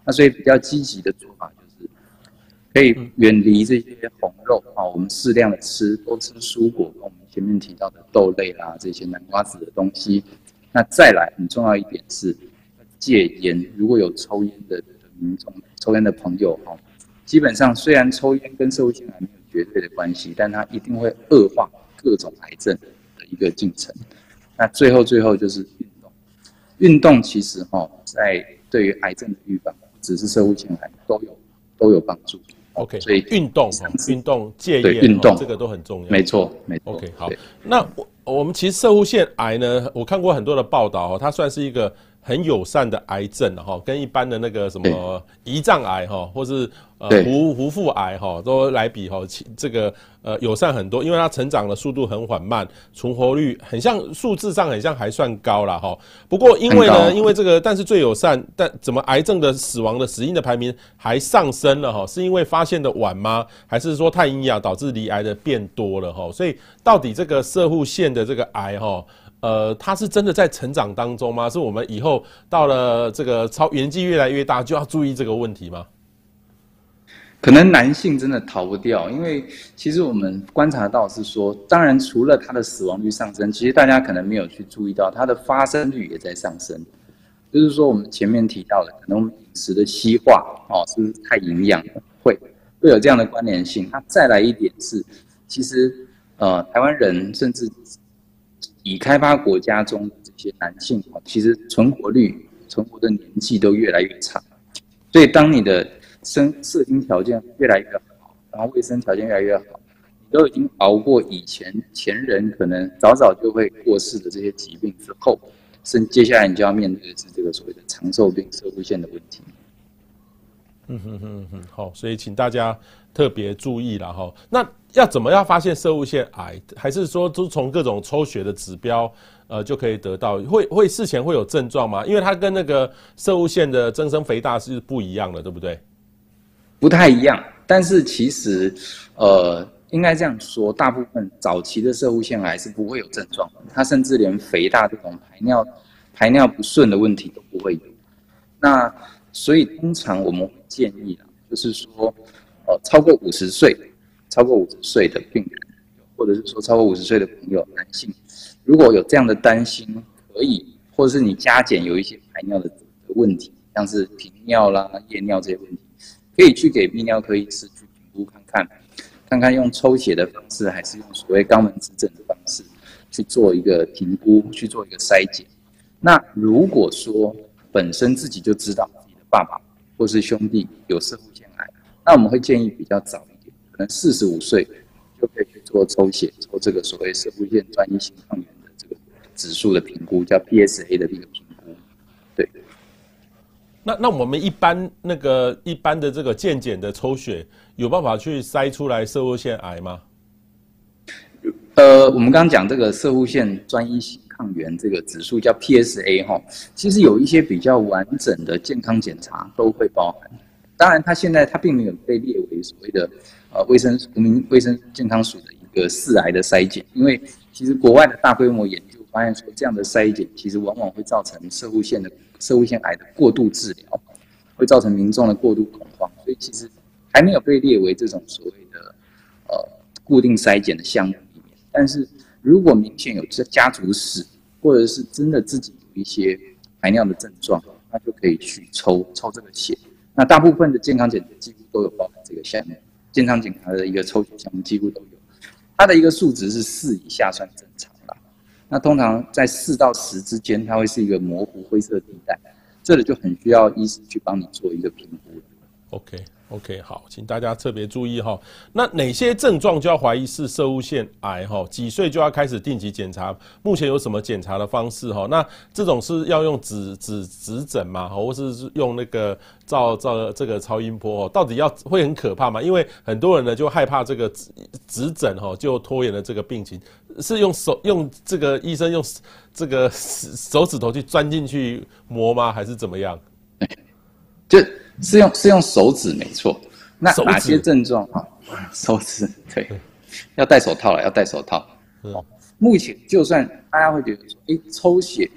那所以比较积极的做法就是可以远离这些红肉啊，我们适量的吃，多吃蔬果。我们前面提到的豆类啦，这些南瓜子的东西，那再来很重要一点是戒烟。如果有抽烟的民众、抽烟的朋友哈，基本上虽然抽烟跟社会性癌没有绝对的关系，但它一定会恶化各种癌症的一个进程。那最后最后就是运动，运动其实哈，在对于癌症的预防，只是社会性癌都有都有帮助。
OK，所以运动哈，运动戒烟，运动这个都很重要。
没错，没错。
OK，好，那我我们其实射护腺癌呢，我看过很多的报道哦，它算是一个。很友善的癌症哈，跟一般的那个什么胰脏癌哈，或是呃胡胡腹癌哈，都来比哈，这个呃友善很多，因为它成长的速度很缓慢，存活率很像数字上很像还算高了哈。不过因为呢，因为这个，但是最友善，但怎么癌症的死亡的死因的排名还上升了哈？是因为发现的晚吗？还是说太营养导致罹癌的变多了哈？所以到底这个射护腺的这个癌哈？呃，它是真的在成长当中吗？是我们以后到了这个超年纪越来越大，就要注意这个问题吗？
可能男性真的逃不掉，因为其实我们观察到是说，当然除了他的死亡率上升，其实大家可能没有去注意到，他的发生率也在上升。就是说，我们前面提到的，可能我们饮食的西化哦，是不是太营养了？会会有这样的关联性。那再来一点是，其实呃，台湾人甚至已开发国家中的这些男性哦，其实存活率、存活的年纪都越来越长。所以，当你的生社经条件越来越好，然后卫生条件越来越好，你都已经熬过以前前人可能早早就会过世的这些疾病之后，甚接下来你就要面对的是这个所谓的长寿病摄护腺的问题。
嗯哼哼哼，好，所以请大家特别注意了哈。那要怎么样发现摄护腺癌？还是说都从各种抽血的指标呃就可以得到？会会事前会有症状吗？因为它跟那个摄护腺的增生肥大是不一样的，对不对？
不太一样，但是其实，呃，应该这样说，大部分早期的摄护腺癌是不会有症状的，它甚至连肥大这种排尿排尿不顺的问题都不会有。那所以通常我们会建议，就是说，呃，超过五十岁，超过五十岁的病人，或者是说超过五十岁的朋友，男性，如果有这样的担心，可以，或者是你加减有一些排尿的的问题，像是频尿啦、夜尿这些问题。可以去给泌尿科医师去评估看看，看看用抽血的方式，还是用所谓肛门指诊的方式去做一个评估，去做一个筛检。那如果说本身自己就知道自己的爸爸或是兄弟有摄护腺癌，那我们会建议比较早，可能四十五岁就可以去做抽血，抽这个所谓射护腺专一性抗原的这个指数的评估，叫 PSA 的这个评估，对。
那那我们一般那个一般的这个健检的抽血有办法去筛出来射护腺癌吗？
呃，我们刚刚讲这个摄护腺专一性抗原这个指数叫 PSA 哈，其实有一些比较完整的健康检查都会包含。当然，它现在它并没有被列为所谓的呃卫生国民卫生健康署的一个四癌的筛检，因为其实国外的大规模研究发现说，这样的筛检其实往往会造成摄护腺的。摄护腺癌的过度治疗会造成民众的过度恐慌，所以其实还没有被列为这种所谓的呃固定筛检的项目里面。但是如果明显有这家族史，或者是真的自己有一些排尿的症状，那就可以去抽抽这个血。那大部分的健康检查几乎都有包含这个项目，健康检查的一个抽血项目几乎都有。它的一个数值是四以下算正常。那通常在四到十之间，它会是一个模糊灰色地带，这里就很需要医师去帮你做一个评估。
OK。OK，好，请大家特别注意哈。那哪些症状就要怀疑是射物腺癌哈？几岁就要开始定期检查？目前有什么检查的方式哈？那这种是要用指指指诊吗？或是用那个照照这个超音波？到底要会很可怕吗？因为很多人呢就害怕这个指指诊哈，就拖延了这个病情。是用手用这个医生用这个手指头去钻进去摸吗？还是怎么样？
就是用是用手指没错，那哪些症状啊？手指对，要戴手套了，要戴手套。哦，目前就算大家会觉得说，哎，抽血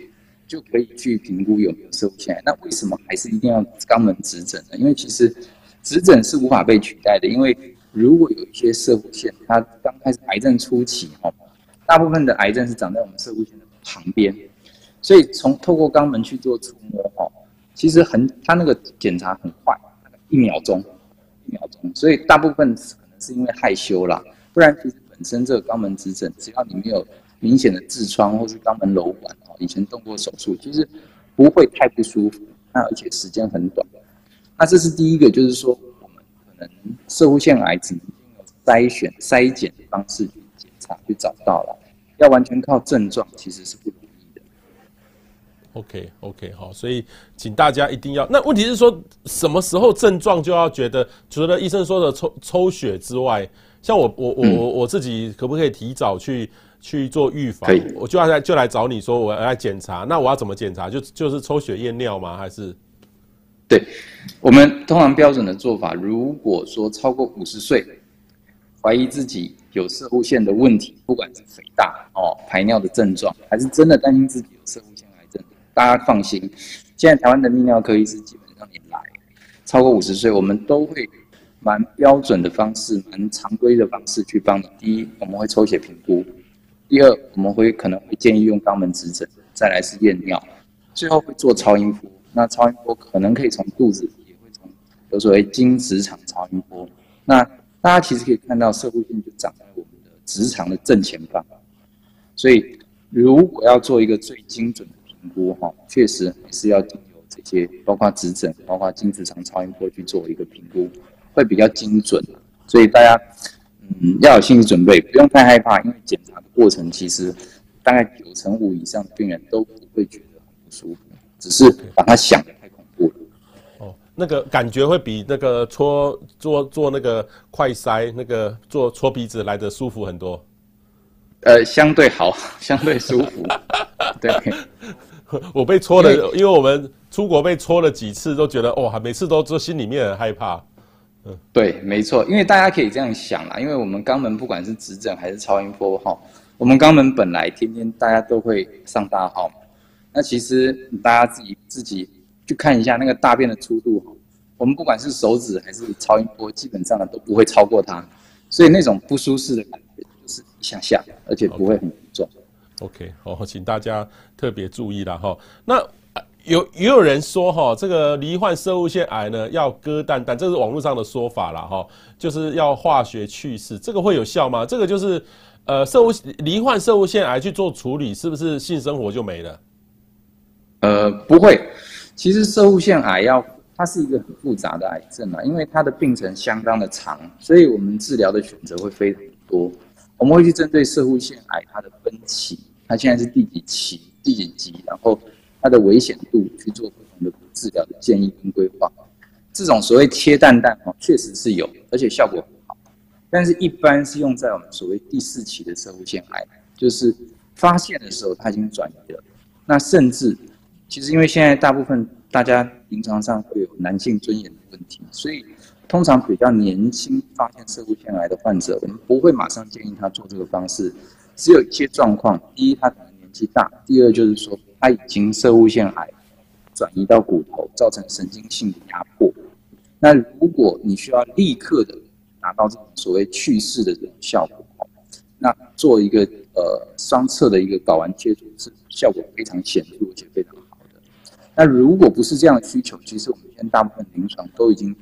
就可以去评估有没有摄护腺癌，那为什么还是一定要肛门指诊呢？因为其实指诊是无法被取代的，因为如果有一些射护腺，它刚开始癌症初期，哈，大部分的癌症是长在我们射护腺的旁边，所以从透过肛门去做触摸，哈。其实很，他那个检查很快，一秒钟，一秒钟。所以大部分可能是因为害羞啦，不然其实本身这个肛门指诊，只要你没有明显的痔疮或是肛门瘘管哦，以前动过手术，其实不会太不舒服。那而且时间很短。那这是第一个，就是说我们可能摄护腺癌只能用筛选筛检的方式去检查去找到了，要完全靠症状其实是不。
OK OK 好，所以请大家一定要。那问题是说，什么时候症状就要觉得，除了医生说的抽抽血之外，像我我我我我自己可不可以提早去去做预防？我就要来就来找你说我要来检查，那我要怎么检查？就就是抽血验尿吗？还是？
对，我们通常标准的做法，如果说超过五十岁，怀疑自己有摄护腺的问题，不管是肥大哦、排尿的症状，还是真的担心自己有摄护腺。大家放心，现在台湾的泌尿科医师基本上也来，超过五十岁，我们都会蛮标准的方式，蛮常规的方式去帮你。第一，我们会抽血评估；第二，我们会可能会建议用肛门指诊；再来是验尿，最后会做超音波。那超音波可能可以从肚子，也会从有所谓经直肠超音波。那大家其实可以看到，摄护腺就长在我们的直肠的正前方。所以，如果要做一个最精准的评估，哈，确实还是要经由这些，包括指诊，包括经直肠超音波去做一个评估。会比较精准，所以大家嗯要有心理准备，不用太害怕，因为检查的过程其实大概九成五以上的病人都不会觉得很不舒服，只是把它想得太恐怖了。
哦，那个感觉会比那个搓做做那个快塞那个做搓鼻子来的舒服很多。
呃，相对好，相对舒服。对，
我被戳了，因为我们出国被戳了几次，都觉得哇，每次都都心里面很害怕。
对，没错，因为大家可以这样想啦，因为我们肛门不管是直诊还是超音波哈，我们肛门本来天天大家都会上大号，那其实大家自己自己去看一下那个大便的粗度哈，我们不管是手指还是超音波，基本上呢都不会超过它，所以那种不舒适的感觉就是一下下，而且不会很。
OK，好，请大家特别注意了哈。那。有也有人说哈，这个罹患摄护腺癌呢，要割蛋蛋，这是网络上的说法啦哈，就是要化学去势，这个会有效吗？这个就是呃，摄护罹患摄护腺癌去做处理，是不是性生活就没了？
呃，不会，其实摄护腺癌要它是一个很复杂的癌症啊，因为它的病程相当的长，所以我们治疗的选择会非常多。我们会去针对摄护腺癌它的分期，它现在是第几期、第几级，然后。它的危险度去做不同的治疗的建议跟规划，这种所谓切蛋蛋哦，确实是有，而且效果很好。但是，一般是用在我们所谓第四期的摄护腺癌，就是发现的时候它已经转移了。那甚至，其实因为现在大部分大家临床上会有男性尊严的问题，所以通常比较年轻发现摄护腺癌的患者，我们不会马上建议他做这个方式。只有一些状况，第一，他可能年纪大；第二，就是说。它已经摄护腺癌转移到骨头，造成神经性的压迫。那如果你需要立刻的达到这种所谓去势的这种效果，那做一个呃双侧的一个睾丸切除是效果非常显著而且非常好的。那如果不是这样的需求，其实我们现在大部分临床都已经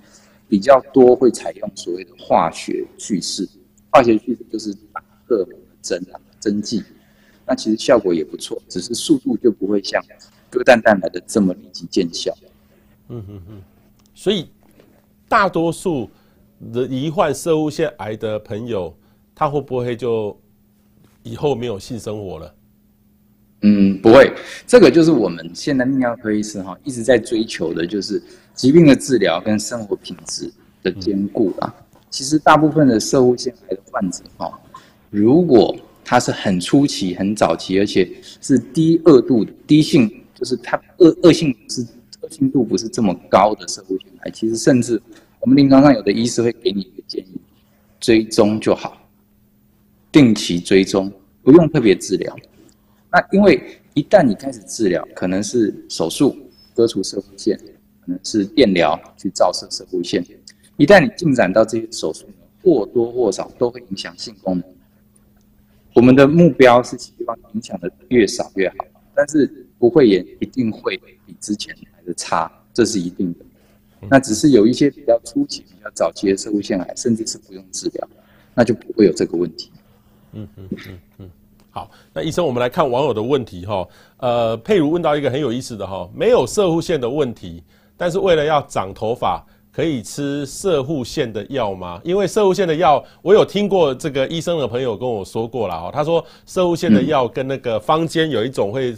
比较多会采用所谓的化学去势。化学去势就是打荷尔蒙的针啊，针剂。那其实效果也不错，只是速度就不会像割蛋蛋来的这么立即见效。
嗯嗯嗯，所以大多数的罹患摄护腺癌的朋友，他会不会就以后没有性生活了？
嗯，不会。这个就是我们现在泌尿科医师哈一直在追求的，就是疾病的治疗跟生活品质的兼顾啊。嗯、其实大部分的摄护腺癌的患者哈，如果它是很初期、很早期，而且是低恶度的低性，就是它恶恶性是恶性度不是这么高的摄护腺癌。其实甚至我们临床上有的医师会给你一个建议，追踪就好，定期追踪，不用特别治疗。那因为一旦你开始治疗，可能是手术割除摄护腺，可能是电疗去照射摄护腺。一旦你进展到这些手术，或多或少都会影响性功能。我们的目标是希望影响的越少越好，但是不会也一定会比之前来的差，这是一定的。那只是有一些比较初期、比较早期的社会腺癌，甚至是不用治疗，那就不会有这个问题。
嗯嗯嗯嗯。好，那医生，我们来看网友的问题哈。呃，佩如问到一个很有意思的哈，没有射护线的问题，但是为了要长头发。可以吃射护腺的药吗？因为射护腺的药，我有听过这个医生的朋友跟我说过了哈。他说射护腺的药跟那个坊间有一种会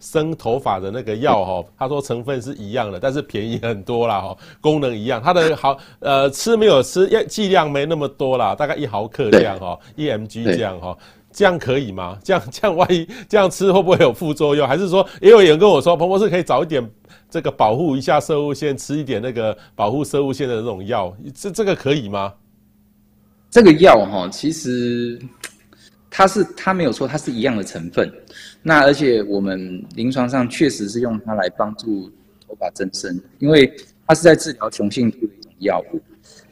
生头发的那个药哈，他说成分是一样的，但是便宜很多啦哈，功能一样。它的好呃吃没有吃，剂量没那么多啦，大概一毫克这样哈，一 mg 这样哈，这样可以吗？这样这样万一这样吃会不会有副作用？还是说也有人跟我说，彭博士可以早一点。这个保护一下摄护腺，吃一点那个保护摄护腺的那种药，这这个可以吗？
这个药哈，其实它是它没有错，它是一样的成分。那而且我们临床上确实是用它来帮助头发增生，因为它是在治疗雄性秃的一种药物。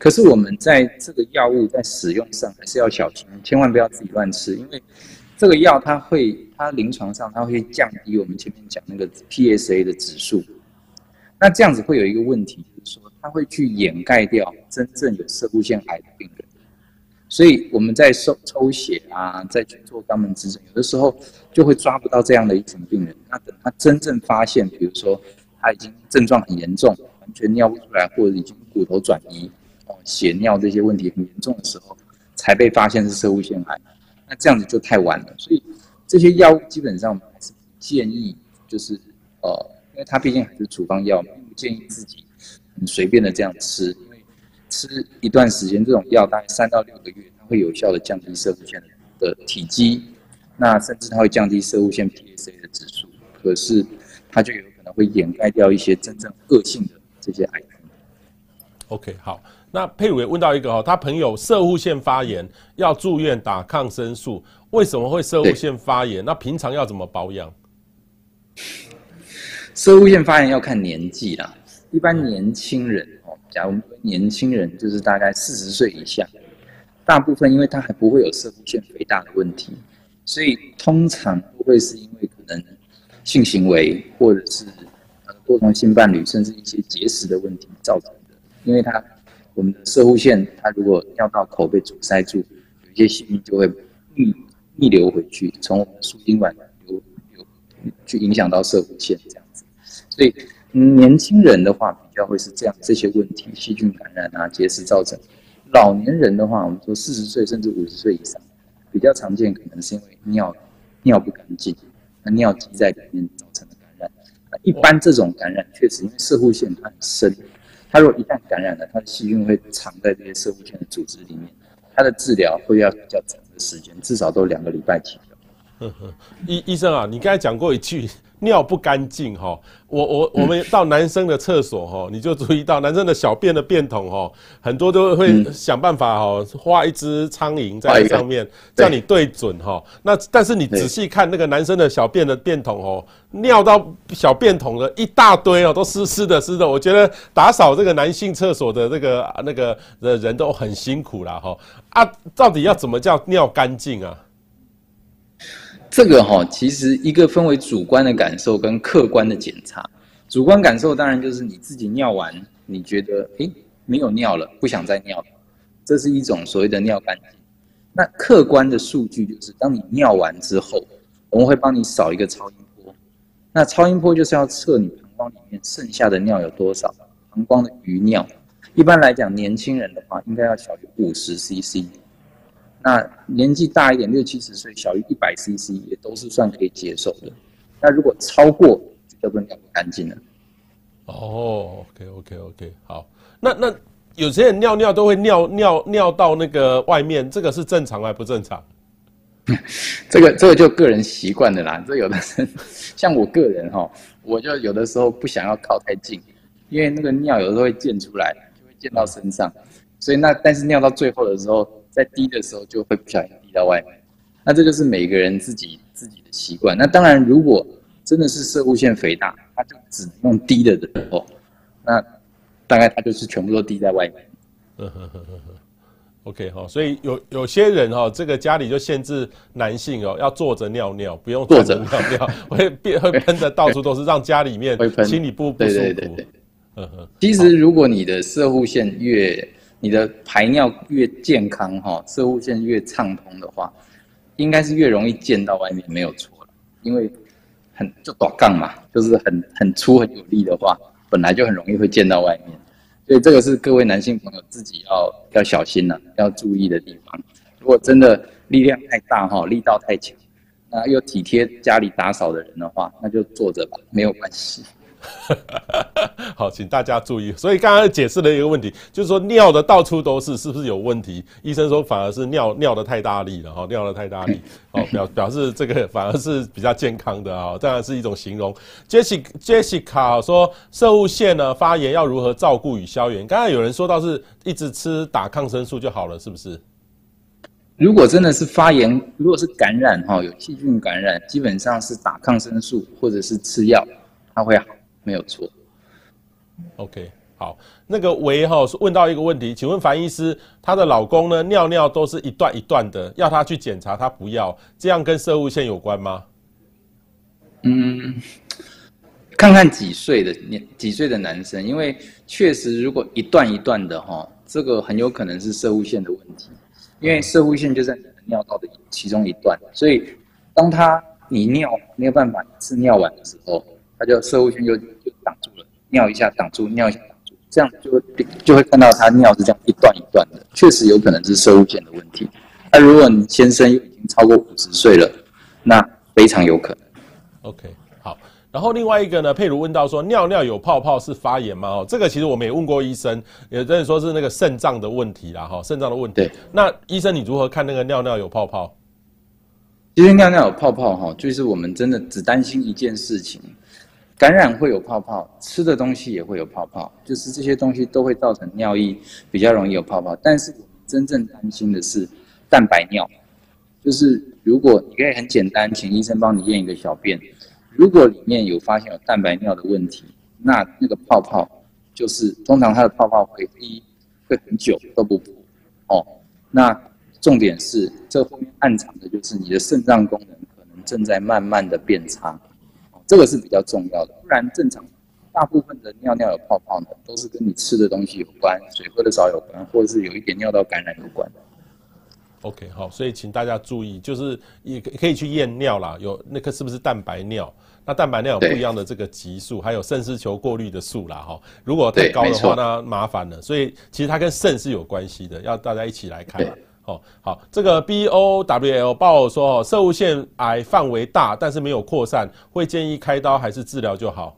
可是我们在这个药物在使用上还是要小心，千万不要自己乱吃，因为这个药它会，它临床上它会降低我们前面讲那个 PSA 的指数。那这样子会有一个问题，就是说它会去掩盖掉真正有摄护腺癌的病人。所以我们在抽抽血啊，再去做肛门指诊，有的时候就会抓不到这样的一群病人。那等他真正发现，比如说他已经症状很严重，完全尿不出来，或者已经骨头转移、血尿这些问题很严重的时候，才被发现是摄护腺癌。那这样子就太晚了。所以这些药物基本上我们还是不建议，就是呃。因为它毕竟还是处方药，并不建议自己很随便的这样吃。因为吃一段时间，这种药大概三到六个月，它会有效的降低摄护腺的体积，那甚至它会降低摄护腺 PSA 的指数。可是它就有可能会掩盖掉一些真正恶性的这些癌症。
OK，好，那佩鲁也问到一个哦，他朋友射护腺发炎要住院打抗生素，为什么会射护腺发炎？那平常要怎么保养？
射护腺发炎要看年纪啦，一般年轻人哦，假如年轻人就是大概四十岁以下，大部分因为他还不会有射护腺肥大的问题，所以通常不会是因为可能性行为或者是呃多重性伴侣，甚至一些结石的问题造成的。因为他我们的射护腺，它如果尿道口被阻塞住，有一些细菌就会逆逆流回去，从我们的输精管流流去影响到射护腺这样子。所以，年轻人的话比较会是这样这些问题，细菌感染啊、结石造成。老年人的话，我们说四十岁甚至五十岁以上，比较常见可能是因为尿尿不干净，那尿积在里面造成的感染。一般这种感染确实因为射护腺它很深，它如果一旦感染了，它的细菌会藏在这些生物圈的组织里面，它的治疗会要比较长的时间，至少都两个礼拜起跳。
呵呵，医医生啊，你刚才讲过一句。尿不干净哈，我我我们到男生的厕所哈，你就注意到男生的小便的便桶哈，很多都会想办法哈，画一只苍蝇在上面，叫你对准哈。那但是你仔细看那个男生的小便的便桶哦，尿到小便桶的一大堆哦，都湿湿的湿的。我觉得打扫这个男性厕所的那个那个的人都很辛苦了哈。啊，到底要怎么叫尿干净啊？
这个哈，其实一个分为主观的感受跟客观的检查。主观感受当然就是你自己尿完，你觉得诶没有尿了，不想再尿了，这是一种所谓的尿干净。那客观的数据就是，当你尿完之后，我们会帮你扫一个超音波。那超音波就是要测你膀胱里面剩下的尿有多少，膀胱的余尿。一般来讲，年轻人的话应该要小于五十 CC。那年纪大一点，六七十岁，小于一百 CC 也都是算可以接受的。那如果超过，就不能尿不干净了。
哦，OK OK OK，好。那那有些人尿尿都会尿尿尿到那个外面，这个是正常还不正常？
这个这个就个人习惯的啦。这有的人 像我个人哈，我就有的时候不想要靠太近，因为那个尿有的时候会溅出来，就会溅到身上。所以那但是尿到最后的时候。在滴的时候就会不小心滴到外面，那这就是每个人自己自己的习惯。那当然，如果真的是射物腺肥大，他就只能用滴的时候，那大概他就是全部都滴在外面。嗯哼哼哼哼
，OK 哈，所以有有些人哈，这个家里就限制男性哦，要坐着尿尿，不用坐着尿尿，会变会喷的到处都是，让家里面心理不不舒服。对对对对。嗯哼，
其实如果你的射护线越你的排尿越健康哈，摄护腺越畅通的话，应该是越容易溅到外面，没有错了。因为很就短杠嘛，就是很很粗很有力的话，本来就很容易会溅到外面。所以这个是各位男性朋友自己要要小心了，要注意的地方。如果真的力量太大哈，力道太强，那又体贴家里打扫的人的话，那就坐着吧，没有关系。
好，请大家注意。所以刚刚解释了一个问题，就是说尿的到处都是，是不是有问题？医生说反而是尿尿的太大力了哈，尿的太大力，好 表表示这个反而是比较健康的啊，当然是一种形容。Jessica Jessica 说，射物腺呢发炎要如何照顾与消炎？刚才有人说到是一直吃打抗生素就好了，是不是？
如果真的是发炎，如果是感染哈，有细菌感染，基本上是打抗生素或者是吃药，它会好。没有错，OK，
好，那个维哈问到一个问题，请问樊医师，她的老公呢尿尿都是一段一段的，要她去检查，她不要，这样跟射物线有关吗？
嗯，看看几岁的年几岁的男生，因为确实如果一段一段的哈，这个很有可能是射物线的问题，因为射物线就在尿道的其中一段，所以当他你尿没有办法一次尿完的时候，他就射护腺就就挡住了，尿一下挡住，尿一下挡住。这样就会就会看到他尿是这样一段一段的，确实有可能是射护腺的问题。那如果你先生又已经超过五十岁了，那非常有可能。
OK，好。然后另外一个呢，佩如问到说，尿尿有泡泡是发炎吗？哦，这个其实我们也问过医生，也真的说是那个肾脏的问题啦，哈，肾脏的问题。
对。
那医生你如何看那个尿尿有泡泡？
其实尿尿有泡泡哈，就是我们真的只担心一件事情。感染会有泡泡，吃的东西也会有泡泡，就是这些东西都会造成尿液比较容易有泡泡。但是我们真正担心的是蛋白尿，就是如果你可以很简单，请医生帮你验一个小便，如果里面有发现有蛋白尿的问题，那那个泡泡就是通常它的泡泡会一会很久都不破哦。那重点是这后面暗藏的就是你的肾脏功能可能正在慢慢的变差。这个是比较重要的，不然正常大部分的尿尿有泡泡呢，都是跟你吃的东西有关，水喝的少有关，或者是有一点尿道感染有关。
OK，好，所以请大家注意，就是也可以去验尿啦，有那个是不是蛋白尿？那蛋白尿有不一样的这个级数，还有肾丝球过滤的数啦，哈，如果太高的话，那麻烦了。所以其实它跟肾是有关系的，要大家一起来看。哦，好，这个 B O W L 报说哦，射物腺癌范围大，但是没有扩散，会建议开刀还是治疗就好？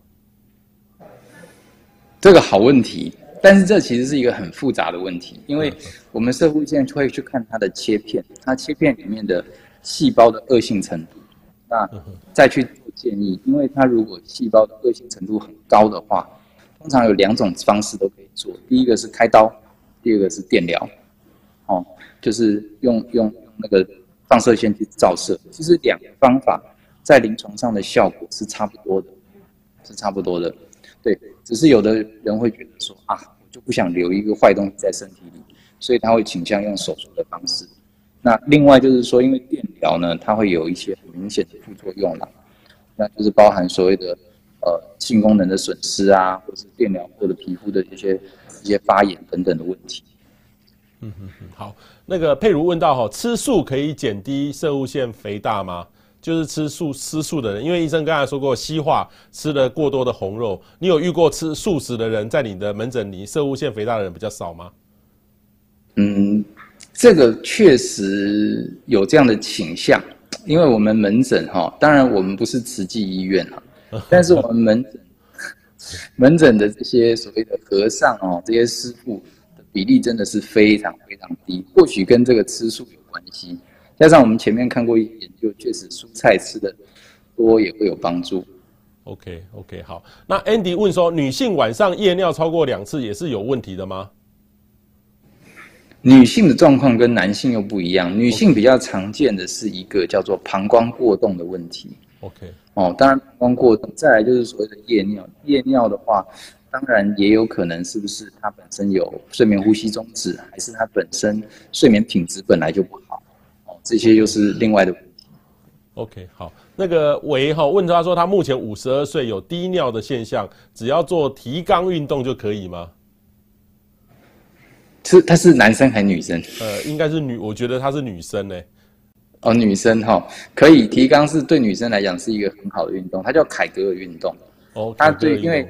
这个好问题，但是这其实是一个很复杂的问题，因为我们射物腺会去看它的切片，它切片里面的细胞的恶性程度，那再去做建议，因为它如果细胞的恶性程度很高的话，通常有两种方式都可以做，第一个是开刀，第二个是电疗，哦。就是用用用那个放射线去照射，其实两个方法在临床上的效果是差不多的，是差不多的。对，只是有的人会觉得说啊，我就不想留一个坏东西在身体里，所以他会倾向用手术的方式。那另外就是说，因为电疗呢，它会有一些很明显的副作用啦，那就是包含所谓的呃性功能的损失啊，或者是电疗或者皮肤的一些一些发炎等等的问题。
嗯哼哼，好。那个佩如问到哈，吃素可以减低摄护腺肥大吗？就是吃素吃素的人，因为医生刚才说过，西化吃了过多的红肉，你有遇过吃素食的人在你的门诊里摄护腺肥大的人比较少吗？
嗯，这个确实有这样的倾向，因为我们门诊哈，当然我们不是慈济医院哈，但是我们门诊门诊的这些所谓的和尚哦，这些师傅。比例真的是非常非常低，或许跟这个吃素有关系，加上我们前面看过一研究，确实蔬菜吃的多也会有帮助。
OK OK 好，那 Andy 问说，女性晚上夜尿超过两次也是有问题的吗？
女性的状况跟男性又不一样，女性比较常见的是一个叫做膀胱过动的问题。
OK
哦，当然膀胱过动，再来就是所谓的夜尿，夜尿的话。当然也有可能，是不是他本身有睡眠呼吸中止，还是他本身睡眠品质本来就不好？哦，这些又是另外的问题。
OK，好，那个维哈问他说，他目前五十二岁，有低尿的现象，只要做提肛运动就可以吗？
是他是男生还是女生？
呃，应该是女，我觉得他是女生呢。
哦，女生哈，可以提肛是对女生来讲是一个很好的运动，它叫凯格尔运动。
哦，
它对，因为。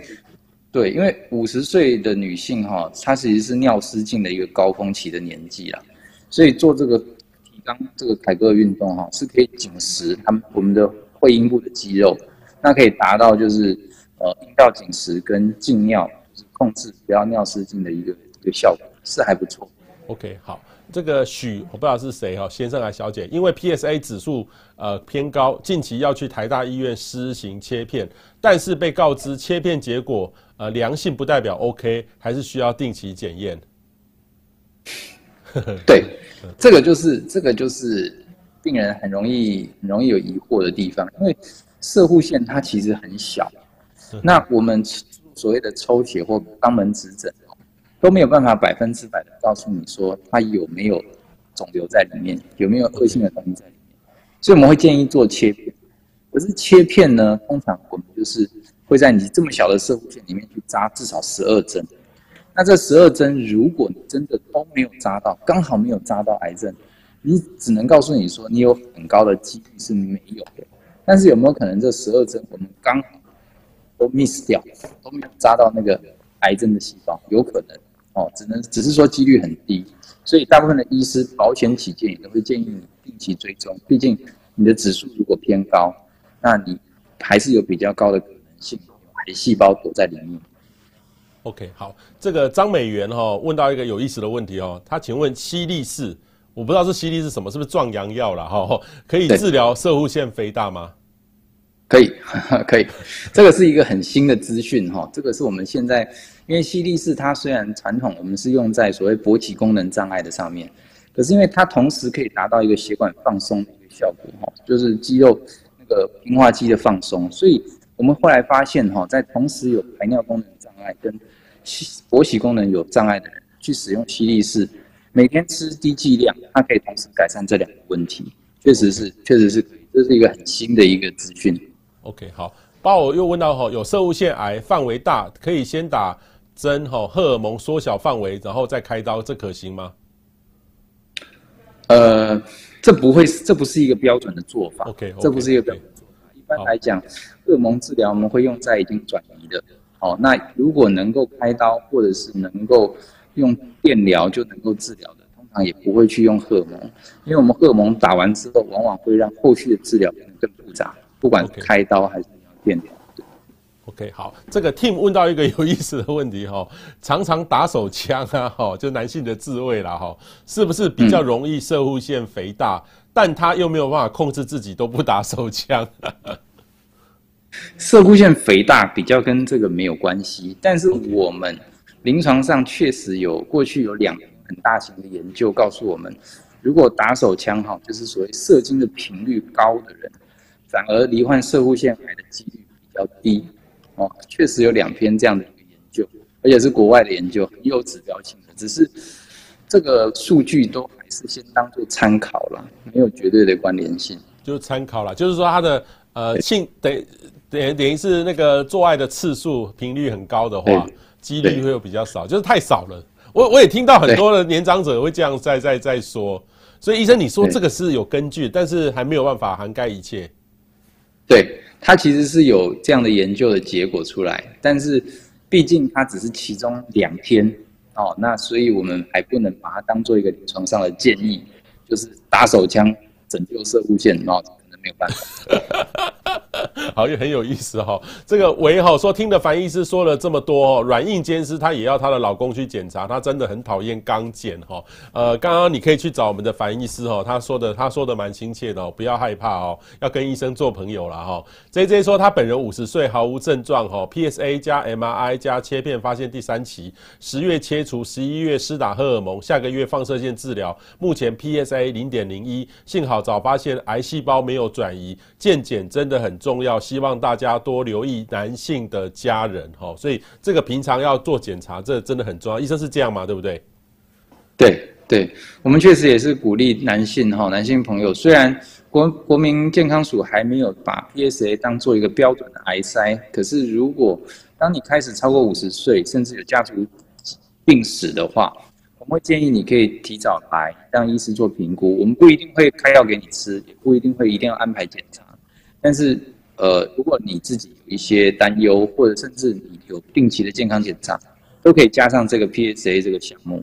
对，因为五十岁的女性哈，她其实是尿失禁的一个高峰期的年纪啦，所以做这个提肛这个凯格尔运动哈，是可以紧实他们我们的会阴部的肌肉，那可以达到就是呃阴道紧实跟禁尿，就是控制不要尿失禁的一个一个效果，是还不错。
OK，好。这个许我不知道是谁哈，先生还是小姐，因为 PSA 指数呃偏高，近期要去台大医院施行切片，但是被告知切片结果呃良性不代表 OK，还是需要定期检验。
对，这个就是这个就是病人很容易很容易有疑惑的地方，因为射护腺它其实很小，那我们所谓的抽血或肛门指诊，都没有办法百分之百的告诉你说它有没有肿瘤在里面，有没有恶性的东西在里面。所以我们会建议做切片。可是切片呢，通常我们就是会在你这么小的摄护腺里面去扎至少十二针。那这十二针，如果你真的都没有扎到，刚好没有扎到癌症，你只能告诉你说你有很高的几率是没有的。但是有没有可能这十二针我们刚好都 miss 掉，都没有扎到那个癌症的细胞？有可能哦，只能只是说几率很低。所以大部分的医师保险起见也都会建议你定期追踪，毕竟你的指数如果偏高，那你还是有比较高的可能性有癌细胞躲在里面。
OK，好，这个张美元哈、哦、问到一个有意思的问题哦，他请问犀利士。我不知道是犀利是什么，是不是壮阳药了哈？可以治疗射护腺肥大吗？
可以，可以。这个是一个很新的资讯哈。这个是我们现在，因为犀利士它虽然传统我们是用在所谓勃起功能障碍的上面，可是因为它同时可以达到一个血管放松的一个效果哈，就是肌肉那个平滑肌的放松，所以我们后来发现哈，在同时有排尿功能障碍跟勃起功能有障碍的人去使用犀利士。每天吃低剂量，它可以同时改善这两个问题，确实是，确实是可以，这是一个很新的一个资讯。
OK，好，包我又问到哈，有色物腺癌范围大，可以先打针哈，荷尔蒙缩小范围，然后再开刀，这可行吗？
呃，这不会，这不是一个标准的做法。
OK，, okay
这不是一个标准做法。一般来讲，荷尔蒙治疗我们会用在已经转移的。哦，那如果能够开刀，或者是能够。用电疗就能够治疗的，通常也不会去用荷尔蒙，因为我们荷尔蒙打完之后，往往会让后续的治疗变得更复杂，不管开刀还是电疗。对。
OK，好，这个 Tim 问到一个有意思的问题哈，常常打手枪啊，哈，就男性的自慰啦，哈，是不是比较容易射护腺肥大？嗯、但他又没有办法控制自己，都不打手枪。
射护腺肥大比较跟这个没有关系，但是我们。临床上确实有过去有两很大型的研究告诉我们，如果打手枪哈，就是所谓射精的频率高的人，反而罹患射护腺癌的几率比较低。哦，确实有两篇这样的一个研究，而且是国外的研究，很有指标性的。只是这个数据都还是先当做参考了，没有绝对的关联性。
就是参考了，就是说它的呃性等等等于是那个做爱的次数频率很高的话。几率会有比较少，就是太少了。我我也听到很多的年长者会这样在在在说，所以医生你说这个是有根据，但是还没有办法涵盖一切。
对，它其实是有这样的研究的结果出来，但是毕竟它只是其中两天哦，那所以我们还不能把它当做一个临床上的建议，就是打手枪拯救射护线，哦，没有办法。
好，也很有意思哈。这个维哈说，听的樊医师说了这么多，哦软硬兼施，她也要她的老公去检查，她真的很讨厌肛检哈。呃，刚刚你可以去找我们的樊医师哈，他说的他说的蛮亲切的哦，不要害怕哦，要跟医生做朋友了哈。J J 说他本人五十岁，毫无症状哈，PSA 加 MRI 加切片发现第三期，十月切除，十一月施打荷尔蒙，下个月放射线治疗，目前 PSA 零点零一，幸好早发现癌细胞没有转移，健检真的很重要。希望大家多留意男性的家人哈，所以这个平常要做检查，这真的很重要。医生是这样吗？对不对？
对对，我们确实也是鼓励男性哈，男性朋友，虽然国国民健康署还没有把 PSA 当做一个标准的癌筛，可是如果当你开始超过五十岁，甚至有家族病史的话，我们会建议你可以提早来让医师做评估。我们不一定会开药给你吃，也不一定会一定要安排检查，但是。呃，如果你自己有一些担忧，或者甚至你有定期的健康检查，都可以加上这个 PSA 这个项目。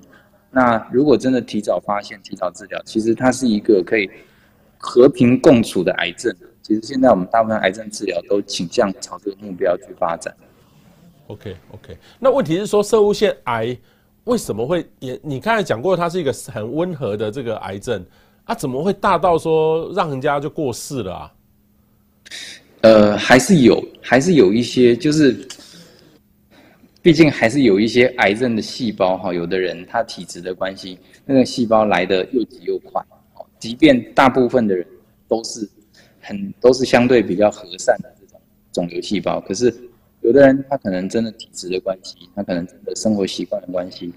那如果真的提早发现、提早治疗，其实它是一个可以和平共处的癌症。其实现在我们大部分癌症治疗都倾向朝这个目标去发展。
OK OK，那问题是说，摄护腺癌为什么会也？你刚才讲过，它是一个很温和的这个癌症，啊，怎么会大到说让人家就过世了啊？
呃，还是有，还是有一些，就是，毕竟还是有一些癌症的细胞哈。有的人他体质的关系，那个细胞来得又急又快。即便大部分的人都是很都是相对比较和善的这种肿瘤细胞，可是有的人他可能真的体质的关系，他可能真的生活习惯的关系，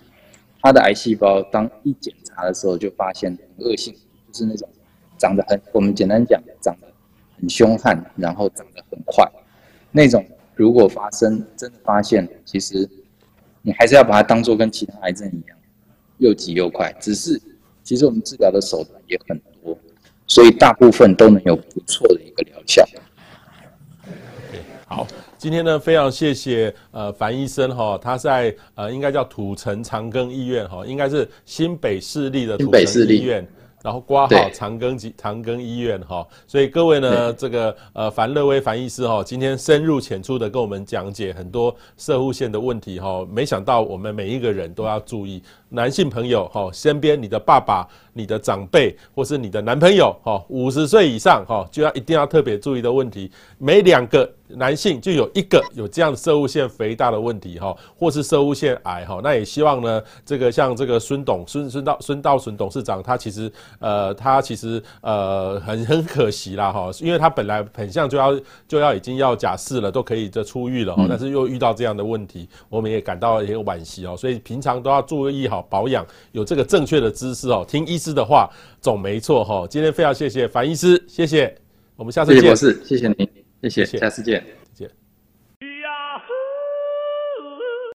他的癌细胞当一检查的时候就发现很恶性，就是那种长得很，我们简单讲，长得很凶悍，然后长得很快，那种如果发生真的发现，其实你还是要把它当做跟其他癌症一样，又急又快，只是其实我们治疗的手段也很多，所以大部分都能有不错的一个疗效。
好，今天呢，非常谢谢呃樊医生哈，他在呃应该叫土城长庚医院哈，应该是新北市立的土城医院。然后挂号长庚及长庚医院哈，所以各位呢，这个呃樊乐威樊医师哈，今天深入浅出的跟我们讲解很多射护线的问题哈，没想到我们每一个人都要注意，男性朋友哈，身边你的爸爸、你的长辈或是你的男朋友哈，五十岁以上哈，就要一定要特别注意的问题，每两个男性就有一个有这样的射物腺肥大的问题哈，或是射物腺癌哈，那也希望呢，这个像这个孙董孙孙道孙道存董事长他其实。呃，他其实呃很很可惜啦哈，因为他本来很像就要就要已经要假释了，都可以这出狱了哈，但是又遇到这样的问题，我们也感到也有惋惜哦。所以平常都要注意好保养，有这个正确的知识哦，听医师的话总没错哈。今天非常谢谢樊医师，谢谢，我们下次见。
谢谢博士，谢谢您，谢谢，谢谢下次见。